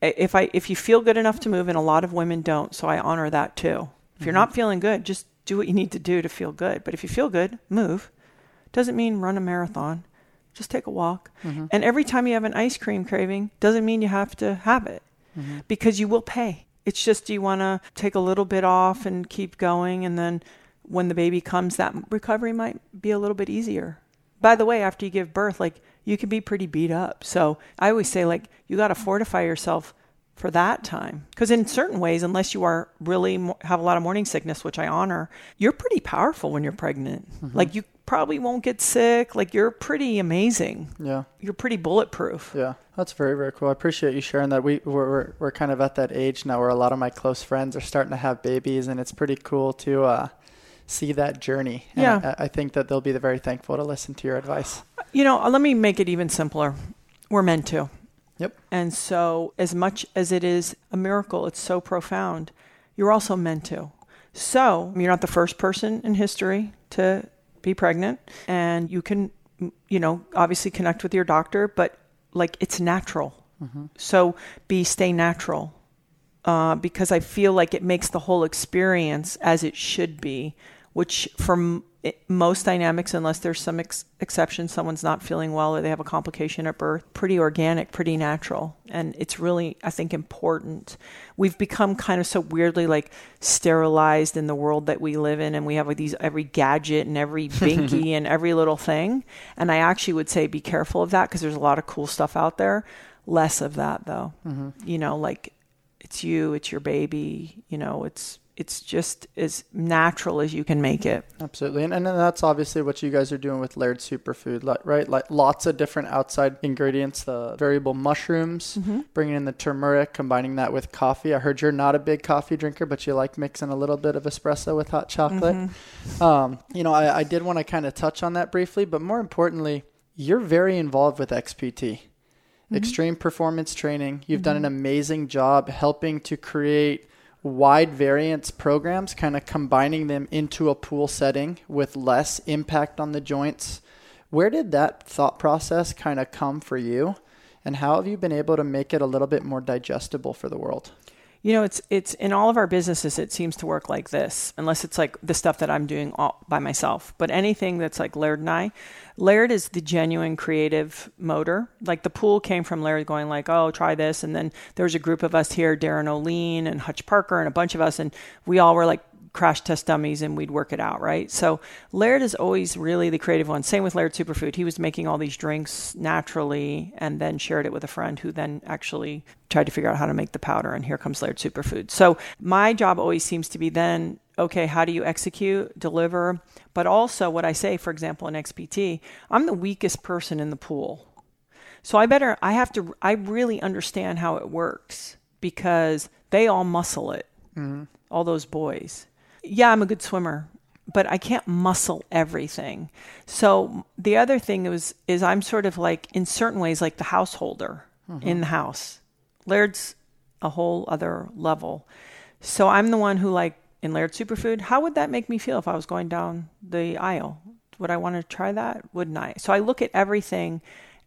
If I, if you feel good enough to move, and a lot of women don't, so I honor that too. If mm-hmm. you're not feeling good, just do what you need to do to feel good. But if you feel good, move. Doesn't mean run a marathon. Just take a walk. Mm-hmm. And every time you have an ice cream craving, doesn't mean you have to have it mm-hmm. because you will pay. It's just you want to take a little bit off and keep going. And then when the baby comes, that recovery might be a little bit easier. By the way, after you give birth, like you can be pretty beat up. So I always say, like, you got to fortify yourself for that time. Because in certain ways, unless you are really have a lot of morning sickness, which I honor, you're pretty powerful when you're pregnant. Mm-hmm. Like you probably won't get sick. Like you're pretty amazing. Yeah. You're pretty bulletproof. Yeah. That's very, very cool. I appreciate you sharing that. We, we're, we're, we're kind of at that age now where a lot of my close friends are starting to have babies, and it's pretty cool to uh, see that journey. And yeah. I, I think that they'll be very thankful to listen to your advice. You know, let me make it even simpler. We're meant to. Yep. And so, as much as it is a miracle, it's so profound, you're also meant to. So, you're not the first person in history to be pregnant, and you can, you know, obviously connect with your doctor, but like it's natural. Mm-hmm. So be stay natural. Uh, because I feel like it makes the whole experience as it should be, which from most dynamics, unless there's some ex- exception, someone's not feeling well or they have a complication at birth, pretty organic, pretty natural. And it's really, I think, important. We've become kind of so weirdly like sterilized in the world that we live in, and we have these every gadget and every binky and every little thing. And I actually would say be careful of that because there's a lot of cool stuff out there. Less of that, though. Mm-hmm. You know, like it's you, it's your baby, you know, it's it's just as natural as you can make it. Absolutely. And, and that's obviously what you guys are doing with Laird Superfood, right? Like lots of different outside ingredients, the variable mushrooms, mm-hmm. bringing in the turmeric, combining that with coffee. I heard you're not a big coffee drinker, but you like mixing a little bit of espresso with hot chocolate. Mm-hmm. Um, you know, I, I did want to kind of touch on that briefly, but more importantly, you're very involved with XPT. Mm-hmm. Extreme performance training. You've done an mm-hmm. amazing job helping to create wide variance programs, kind of combining them into a pool setting with less impact on the joints. Where did that thought process kind of come for you? And how have you been able to make it a little bit more digestible for the world? You know, it's it's in all of our businesses. It seems to work like this, unless it's like the stuff that I'm doing all by myself. But anything that's like Laird and I, Laird is the genuine creative motor. Like the pool came from Laird going like, "Oh, try this," and then there was a group of us here, Darren O'Lean and Hutch Parker, and a bunch of us, and we all were like crash test dummies and we'd work it out, right? So Laird is always really the creative one. Same with Laird Superfood. He was making all these drinks naturally and then shared it with a friend who then actually tried to figure out how to make the powder. And here comes Laird Superfood. So my job always seems to be then, okay, how do you execute, deliver? But also what I say, for example, in XPT, I'm the weakest person in the pool. So I better, I have to, I really understand how it works because they all muscle it. Mm-hmm. All those boys yeah, I'm a good swimmer, but I can't muscle everything. So the other thing is is I'm sort of like in certain ways like the householder mm-hmm. in the house. Laird's a whole other level. So I'm the one who like in Laird Superfood, how would that make me feel if I was going down the aisle? Would I want to try that? Wouldn't I? So I look at everything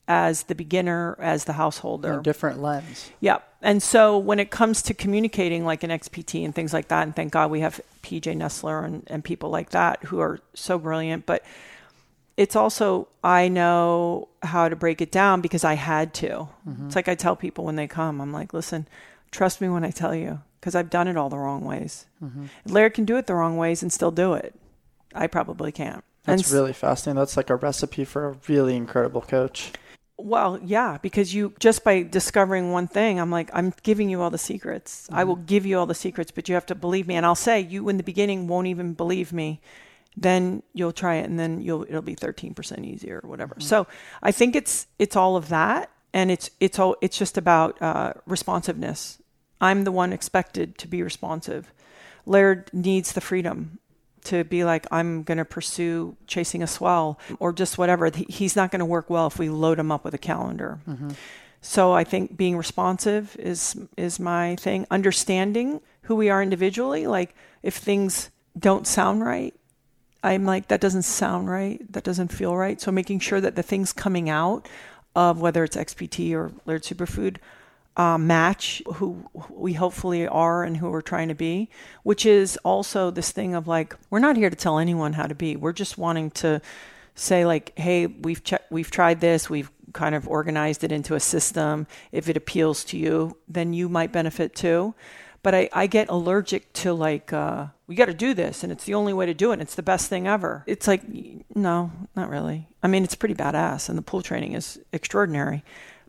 as the beginner, as the householder. Different lens. Yeah. And so when it comes to communicating like an XPT and things like that, and thank God we have PJ Nestler and, and people like that who are so brilliant, but it's also I know how to break it down because I had to. Mm-hmm. It's like I tell people when they come, I'm like, listen, trust me when I tell you, because I've done it all the wrong ways. Mm-hmm. Laird can do it the wrong ways and still do it. I probably can't. That's and really fascinating. That's like a recipe for a really incredible coach. Well, yeah, because you just by discovering one thing, I'm like, I'm giving you all the secrets. I will give you all the secrets, but you have to believe me. And I'll say you in the beginning won't even believe me. Then you'll try it, and then you'll it'll be 13% easier or whatever. So I think it's it's all of that, and it's it's all it's just about uh, responsiveness. I'm the one expected to be responsive. Laird needs the freedom to be like, I'm going to pursue chasing a swell or just whatever. He's not going to work well if we load him up with a calendar. Mm-hmm. So I think being responsive is is my thing. Understanding who we are individually, like if things don't sound right, I'm like that doesn't sound right, that doesn't feel right. So making sure that the things coming out of whether it's XPT or Laird Superfood uh, match who we hopefully are and who we're trying to be, which is also this thing of like we're not here to tell anyone how to be. We're just wanting to say like, hey, we've che- we've tried this, we've kind of organized it into a system. If it appeals to you, then you might benefit too. But I, I get allergic to like uh, we got to do this, and it's the only way to do it. And it's the best thing ever. It's like no, not really. I mean, it's pretty badass, and the pool training is extraordinary.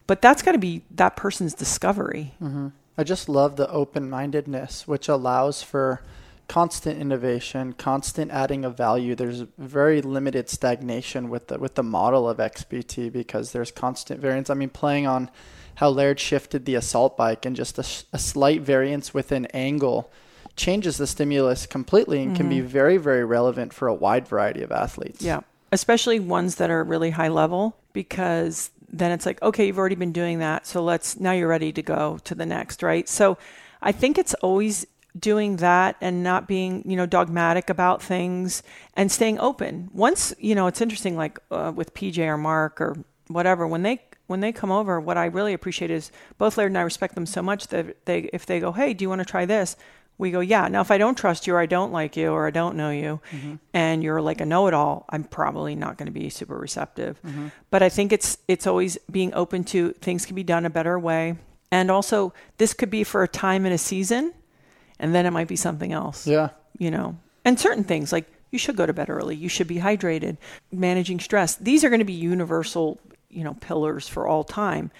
But that's got to be that person's discovery. Mm-hmm. I just love the open mindedness, which allows for constant innovation, constant adding of value. There's very limited stagnation with the with the model of XPT because there's constant variance. I mean, playing on how Laird shifted the assault bike and just a slight variance within angle changes the stimulus completely and can be mm-hmm. very very relevant for a wide variety of athletes. Yeah. Especially ones that are really high level because then it's like, okay, you've already been doing that. So let's, now you're ready to go to the next, right? So I think it's always doing that and not being, you know, dogmatic about things and staying open. Once, you know, it's interesting, like uh, with PJ or Mark or whatever, when they, when they come over, what I really appreciate is both Laird and I respect them so much that they, if they go, hey, do you want to try this? We go, yeah. Now, if I don't trust you or I don't like you or I don't know you mm-hmm. and you're like a know it all, I'm probably not going to be super receptive. Mm-hmm. But I think it's it's always being open to things can be done a better way. And also this could be for a time in a season and then it might be something else. Yeah. You know. And certain things like you should go to bed early, you should be hydrated, managing stress. These are going to be universal, you know, pillars for all time.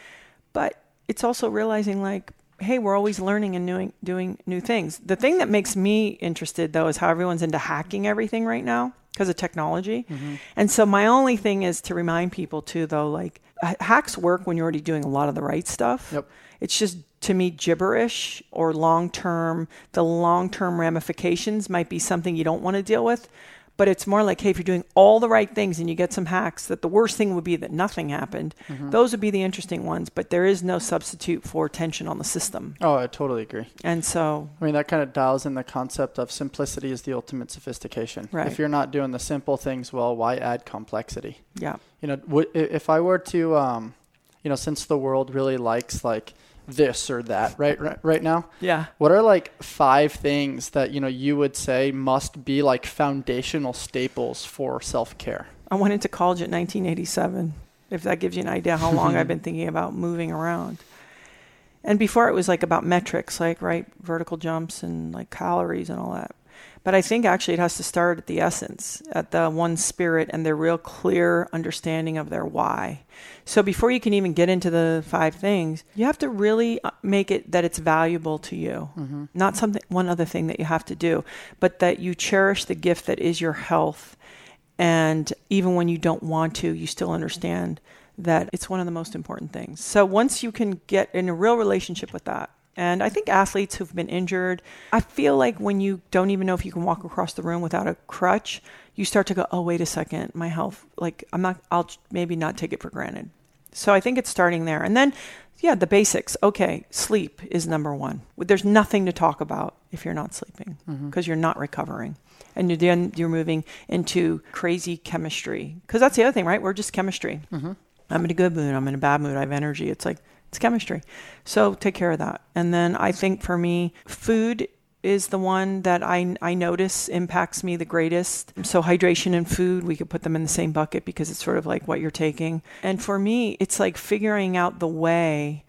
But it's also realizing like hey, we're always learning and doing doing new things. The thing that makes me interested though is how everyone's into hacking everything right now because of technology. Mm-hmm. And so my only thing is to remind people too though like hacks work when you're already doing a lot of the right stuff. Yep. It's just to me gibberish or long term the long term ramifications might be something you don't want to deal with. But it's more like, hey, if you're doing all the right things and you get some hacks, that the worst thing would be that nothing happened. Those would be the interesting ones, but there is no substitute for tension on the system. Oh, I totally agree. And so, I mean, that kind of dials in the concept of simplicity is the ultimate sophistication. Right. If you're not doing the simple things well, why add complexity? yeah, You know, if I were to, um, you know, since the world really likes like this or that, right, right, right now, yeah. what are like five things that you know you would say must be like foundational staples for self care? I went into college at 1987. If that gives you an idea how long I've been thinking about moving around. And before it was like about metrics, like right vertical jumps and like calories and all that. But I think actually it has to start at the essence, at the one spirit and their real clear understanding of their why. So before you can even get into the five things, you have to really uh, make it that it's valuable to you. Not something one other thing that you have to do, but that you cherish the gift that is your health and even when you don't want to, you still understand that it's one of the most important things. So once you can get in a real relationship with that, and I think athletes who've been injured, I feel like when you don't even know if you can walk across the room without a crutch, you start to go, "Oh, wait a second, my health. Like I'm not. I'll maybe not take it for granted." So I think it's starting there, and then yeah, the basics. Okay, sleep is number one. There's nothing to talk about if you're not sleeping mm-hmm. because you're not recovering. And you're then you're moving into crazy chemistry because that's the other thing, right? We're just chemistry. Mm-hmm. I'm in a good mood. I'm in a bad mood. I have energy. It's like it's chemistry. So take care of that. And then I think for me, food is the one that I, I notice impacts me the greatest. So hydration and food, we could put them in the same bucket because it's sort of like what you're taking. And for me, it's like figuring out the way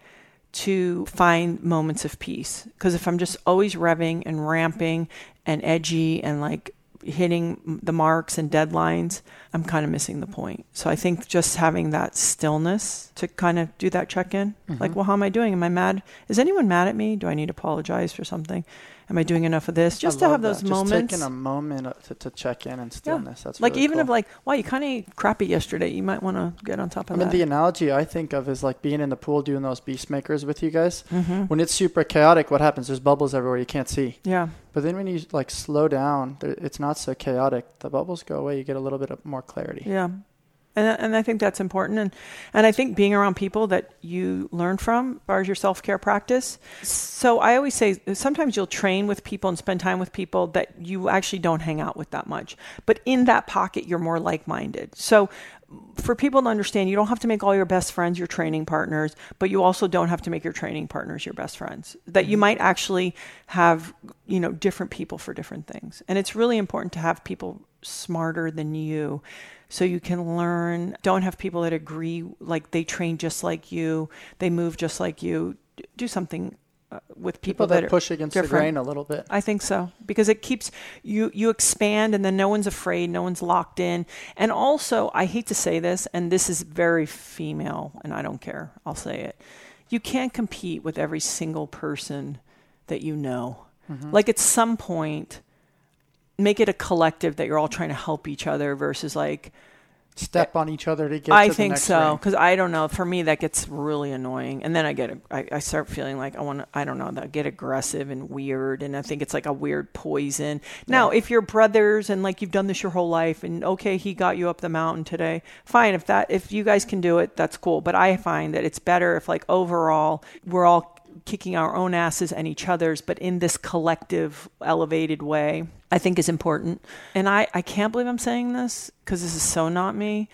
to find moments of peace. Because if I'm just always revving and ramping and edgy and like hitting the marks and deadlines, I'm kind of missing the point. So I think just having that stillness to kind of do that check in, Mm-hmm. like, well, how am I doing? Am I mad? Is anyone mad at me? Do I need to apologize for something? Am I doing enough of this? Just I to have those that. moments. Just taking a moment uh, to, to check in and stillness. That's like really even cool. if like, wow, you kind of ate crappy yesterday. You might want to get on top of I of mean, the analogy I think of is like being in the pool doing those beast makers with you guys. hmm When it's super chaotic, what happens? There's bubbles everywhere you can't see. Yeah. But then when you like slow down, it's not so chaotic. The bubbles go away. You get a little bit of more clarity. Yeah. And, uh, and I think that's important. And, and I think being around people that you learn from as far as your self care practice. So I always say sometimes you'll train with people and spend time with people that you actually don't hang out with that much. But in that pocket, you're more like minded. So for people to understand, you don't have to make all your best friends your training partners, but you also don't have to make your training partners your best friends. That you mm-hmm. might actually have, you know, different people for different things. And it's really important to have people smarter than you so you can learn. Don't have people that agree, like they train just like you, they move just like you. Do something uh, with people, People that, are push against the different. grain a little bit. I think so because it keeps you you expand and then no one's afraid, no one's locked in. And also, I hate to say this and this is very female and I don't care. I'll say it. You can't compete with every single person that you know. Mm-hmm. Like at some point make it a collective that you're all trying to help each other versus like Step on each other to get. I to the think so because I don't know. For me, that gets really annoying, and then I get I, I start feeling like I want to. I don't know. That get aggressive and weird, and I think it's like a weird poison. Now, if you're brothers and like you've done this your whole life, and okay, he got you up the mountain today, fine. If that if you guys can do it, that's cool. But I find that it's better if like overall we're all kicking our own asses and each other's, but in this collective, elevated way, I think is important. And I, I can't believe I'm saying this because this is so not me,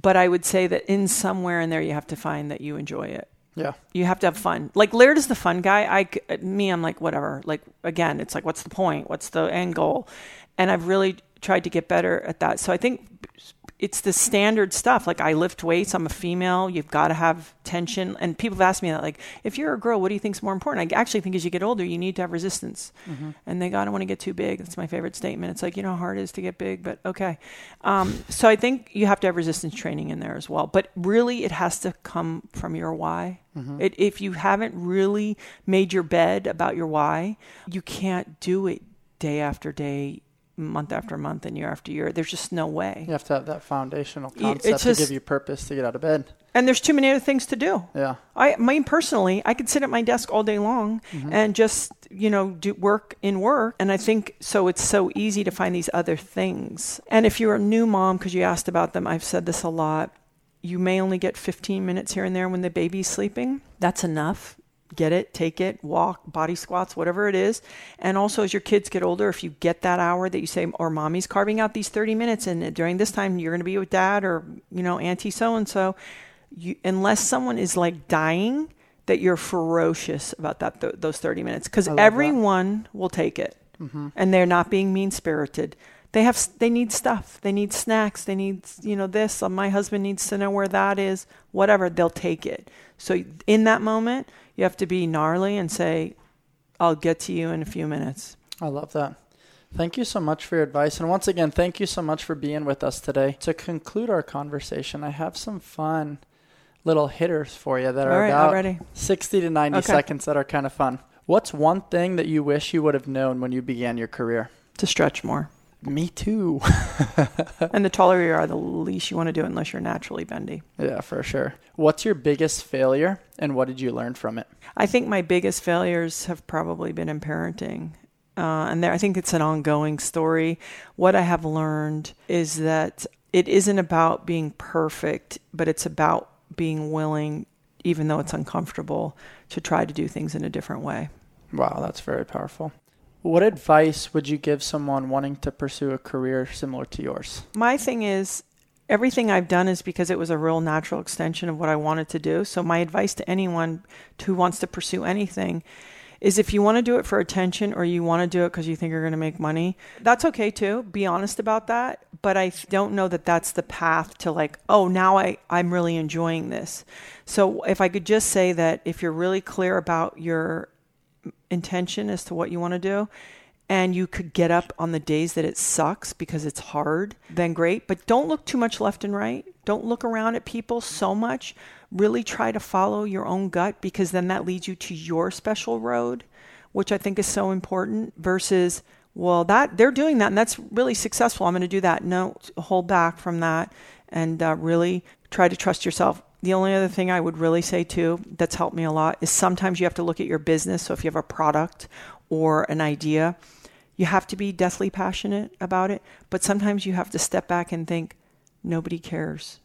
but I would say that in somewhere in there, you have to find that you enjoy it. Yeah. You have to have fun. Like Laird is the fun guy. I, me, I'm like, whatever. Like, again, it's like, what's the point? What's the end goal? And I've really tried to get better at that. So I think it's the standard stuff. Like I lift weights. I'm a female. You've got to have tension. And people have asked me that, like, if you're a girl, what do you think is more important? I actually think as you get older, you need to have resistance. And they go, I don't want to get too big. That's my favorite statement. It's like you know how hard it is to get big, but okay. Um, so I think you have to have resistance training in there as well. But really, it has to come from your why. It, if you haven't really made your bed about your why, you can't do it day after day, month after month, and year after year. There's just no way. You have to have that foundational concept it's to give you purpose to get out of bed. And there's too many other things to do. Yeah. I, mean, personally, I could sit at my desk all day long mm-hmm. and just, you know, do work in work. And I think so. It's so easy to find these other things. And if you're a new mom, because you asked about them, I've said this a lot. You may only get 15 minutes here and there when the baby's sleeping. That's enough. Get it, take it, walk, body squats, whatever it is. And also, as your kids get older, if you get that hour that you say, or mommy's carving out these 30 minutes, and during this time you're going to be with dad or, you know, auntie so and so, unless someone is like dying, that you're ferocious about that th- those 30 minutes. Because love that. everyone will take it. Mm-hmm. And they're not being mean spirited they have they need stuff. They need snacks. They need you know this. My husband needs to know where that is. Whatever. They'll take it. So in that moment you have to be gnarly and say i'll get to you in a few minutes I love that. Thank you so much for your advice. And once again, thank you so much for being with us today. To conclude our conversation, I have some fun little hitters for you that all are right about already 60 to 90 Okay. seconds that are kind of fun. What's one thing that you wish you would have known when you began your career? to stretch more Me too. and the taller you are the least you want to do it unless you're naturally bendy yeah, for sure. What's your biggest failure and what did you learn from it? I think my biggest failures have probably been in parenting. Uh, and there, I think it's an ongoing story. What I have learned is that it isn't about being perfect, but it's about being willing, even though it's uncomfortable, to try to do things in a different way. Wow, that's very powerful. What advice would you give someone wanting to pursue a career similar to yours? My thing is, everything I've done is because it was a real natural extension of what I wanted to do. So, my advice to anyone who wants to pursue anything is if you want to do it for attention or you want to do it because you think you're going to make money, that's okay too. Be honest about that. But I don't know that that's the path to like, oh, now I, I'm really enjoying this. So, if I could just say that if you're really clear about your intention as to what you want to do, and you could get up on the days that it sucks because it's hard, then great. But don't look too much left and right. Don't look around at people so much. Really try to follow your own gut because then that leads you to your special road, which I think is so important versus well that they're doing that and that's really successful i'm going to do that no hold back from that and uh, really try to trust yourself the only other thing i would really say too that's helped me a lot is sometimes you have to look at your business so if you have a product or an idea you have to be deathly passionate about it, but sometimes you have to step back and think, nobody cares.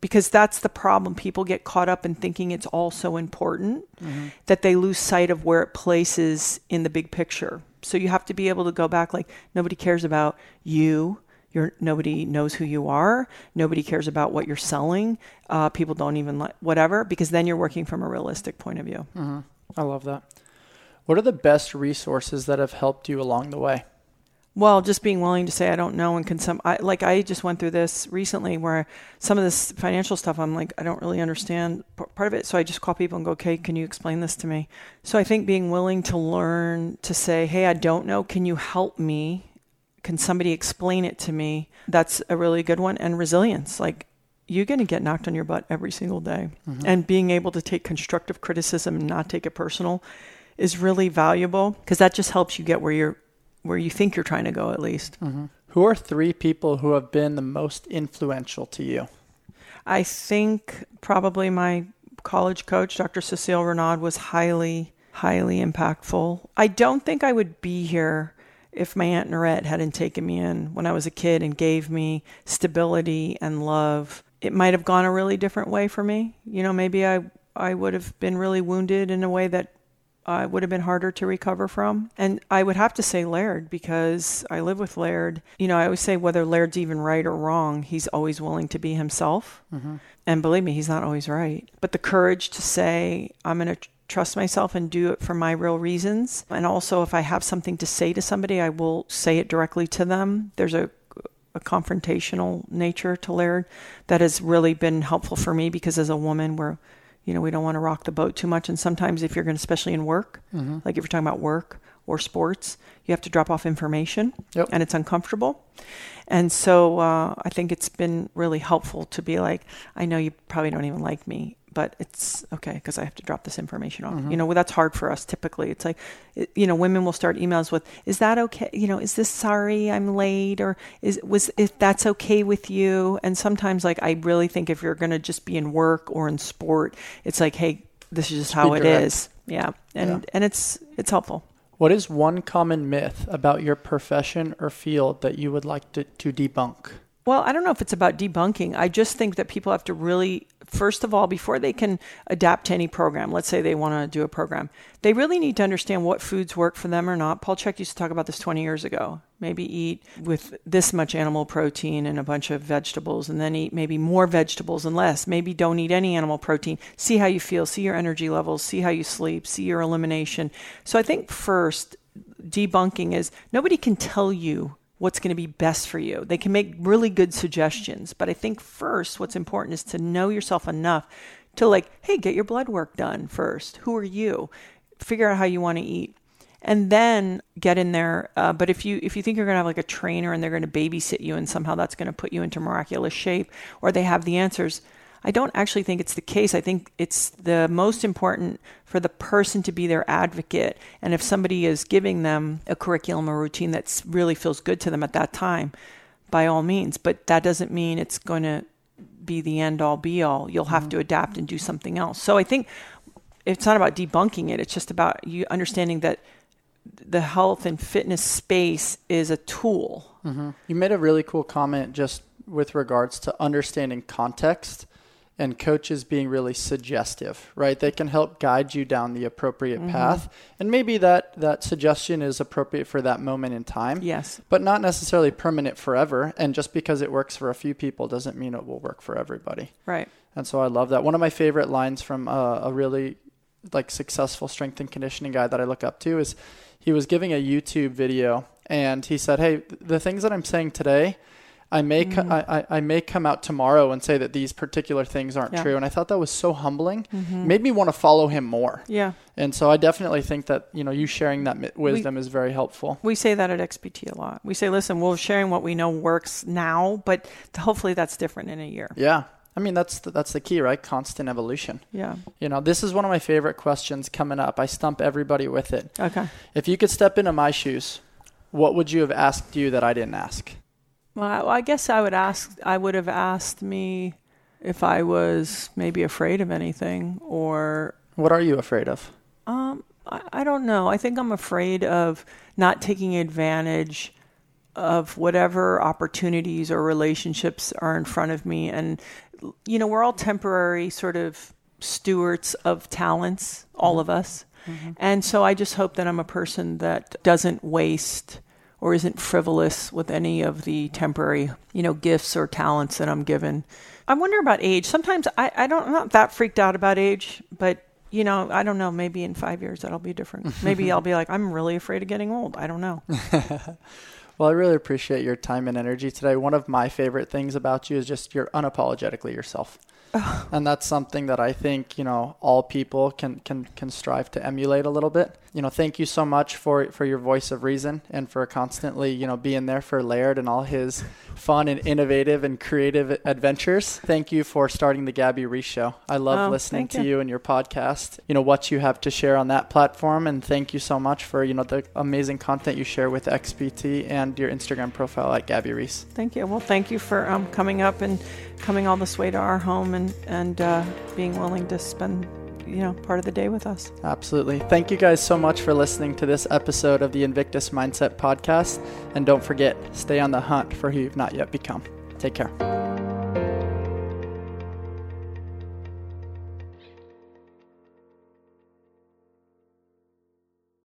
Because that's the problem. People get caught up in thinking it's all so important mm-hmm. that they lose sight of where it places in the big picture. So you have to be able to go back like, nobody cares about you. You're, nobody knows who you are. Nobody cares about what you're selling. Uh, people don't even like whatever because then you're working from a realistic point of view. Mm-hmm. I love that. What are the best resources that have helped you along the way? Well, just being willing to say I don't know and can some I like I just went through this recently where some of this financial stuff I'm like I don't really understand part of it so I just call people and go okay can you explain this to me so I think being willing to learn to say hey I don't know can you help me can somebody explain it to me that's a really good one and resilience like you're going to get knocked on your butt every single day mm-hmm. and being able to take constructive criticism and not take it personal is really valuable because that just helps you get where you're where you think you're trying to go at least. Mm-hmm. Who are three people who have been the most influential to you? I think probably my college coach, Dr. Cecile Reynaud, was highly, highly impactful. I don't think I would be here if my Aunt Norette hadn't taken me in when I was a kid and gave me stability and love. It might have gone a really different way for me. You know, maybe I I would have been really wounded in a way that uh, would have been harder to recover from. And I would have to say Laird because I live with Laird. You know, I always say whether Laird's even right or wrong, he's always willing to be himself. Mm-hmm. And believe me, he's not always right. But the courage to say, I'm going to trust myself and do it for my real reasons. And also, if I have something to say to somebody, I will say it directly to them. There's a a confrontational nature to Laird that has really been helpful for me because as a woman, we're you know, we don't want to rock the boat too much. And sometimes, if you're going to, especially in work, mm-hmm. like if you're talking about work or sports, you have to drop off information yep. and it's uncomfortable. And so uh, I think it's been really helpful to be like, I know you probably don't even like me, but it's okay because I have to drop this information off. Mm-hmm. You know, that's hard for us typically. It's like, you know, women will start emails with, "Is that okay? You know, is this sorry I'm late or is was if that's okay with you?" And sometimes, like, I really think if you're going to just be in work or in sport, it's like, "Hey, this is just how it is." Yeah, and yeah. and it's it's helpful. What is one common myth about your profession or field that you would like to, to debunk? Well, I don't know if it's about debunking. I just think that people have to really first of all, before they can adapt to any program, let's say they want to do a program, they really need to understand what foods work for them or not. Paul Chek used to talk about this 20 years ago. Maybe eat with this much animal protein and a bunch of vegetables, and then eat maybe more vegetables and less. Maybe don't eat any animal protein. See how you feel, see your energy levels, see how you sleep, see your elimination. So I think first, debunking is nobody can tell you what's going to be best for you. They can make really good suggestions, but I think first what's important is to know yourself enough to like, hey, get your blood work done first. Who are you? Figure out how you want to eat. And then get in there. Uh, but if you if you think you're gonna have like a trainer and they're gonna babysit you and somehow that's gonna put you into miraculous shape, or they have the answers, I don't actually think it's the case. I think it's the most important for the person to be their advocate. And if somebody is giving them a curriculum or routine that really feels good to them at that time, by all means. But that doesn't mean it's going to be the end all be all. You'll have mm-hmm. to adapt and do something else. So I think it's not about debunking it, it's just about you understanding that the health and fitness space is a tool. Mm-hmm. You made a really cool comment just with regards to understanding context and coaches being really suggestive, right? They can help guide you down the appropriate mm-hmm. path. And maybe that that suggestion is appropriate for that moment in time. Yes. But not necessarily permanent forever. And just because it works for a few people doesn't mean it will work for everybody. Right. And so I love that. One of my favorite lines from a, a really like successful strength and conditioning guy that I look up to is he was giving a YouTube video and he said, "Hey, the things that I'm saying today, I may co- mm. I, I, may come out tomorrow and say that these particular things aren't Yeah. true, and I thought that was so humbling. Mm-hmm. Made me want to follow him more, Yeah. and so I definitely think that you know you sharing that wisdom is very helpful. We say that at XPT a lot. We say, listen, we're sharing what we know works now, but hopefully that's different in a year. Yeah, I mean that's the, that's the key, right? Constant evolution. Yeah. You know, this is one of my favorite questions coming up. I stump everybody with it. Okay. If you could step into my shoes, what would you have asked you that I didn't ask? Well, I guess I would ask, I would have asked me if I was maybe afraid of anything or What are you afraid of? Um, I, I don't know. I think I'm afraid of not taking advantage of whatever opportunities or relationships are in front of me. And, you know, we're all temporary sort of stewards of talents, all of us. And so I just hope that I'm a person that doesn't waste or isn't frivolous with any of the temporary, you know, gifts or talents that I'm given. I wonder about age. Sometimes I, I don't, I'm not that freaked out about age, but you know, I don't know. Maybe in five years that'll be different. Maybe I'll be like, I'm really afraid of getting old. I don't know. Well, I really appreciate your time and energy today. One of my favorite things about you is just you're unapologetically yourself. and that's something that I think, you know, all people can, can, can strive to emulate a little bit. You know, thank you so much for, for your voice of reason and for constantly, you know, being there for Laird and all his fun and innovative and creative adventures. Thank you for starting the Gabby Reece show. I love Oh, listening to you. you and your podcast, you know, what you have to share on that platform. And thank you so much for, you know, the amazing content you share with XPT and your Instagram profile at Gabby Reece. Thank you. Well, thank you for um, coming up and coming all this way to our home and and uh, being willing to spend you know part of the day with us. Absolutely. Thank you guys so much for listening to this episode of the Invictus Mindset Podcast. And don't forget, stay on the hunt for who you've not yet become. Take care.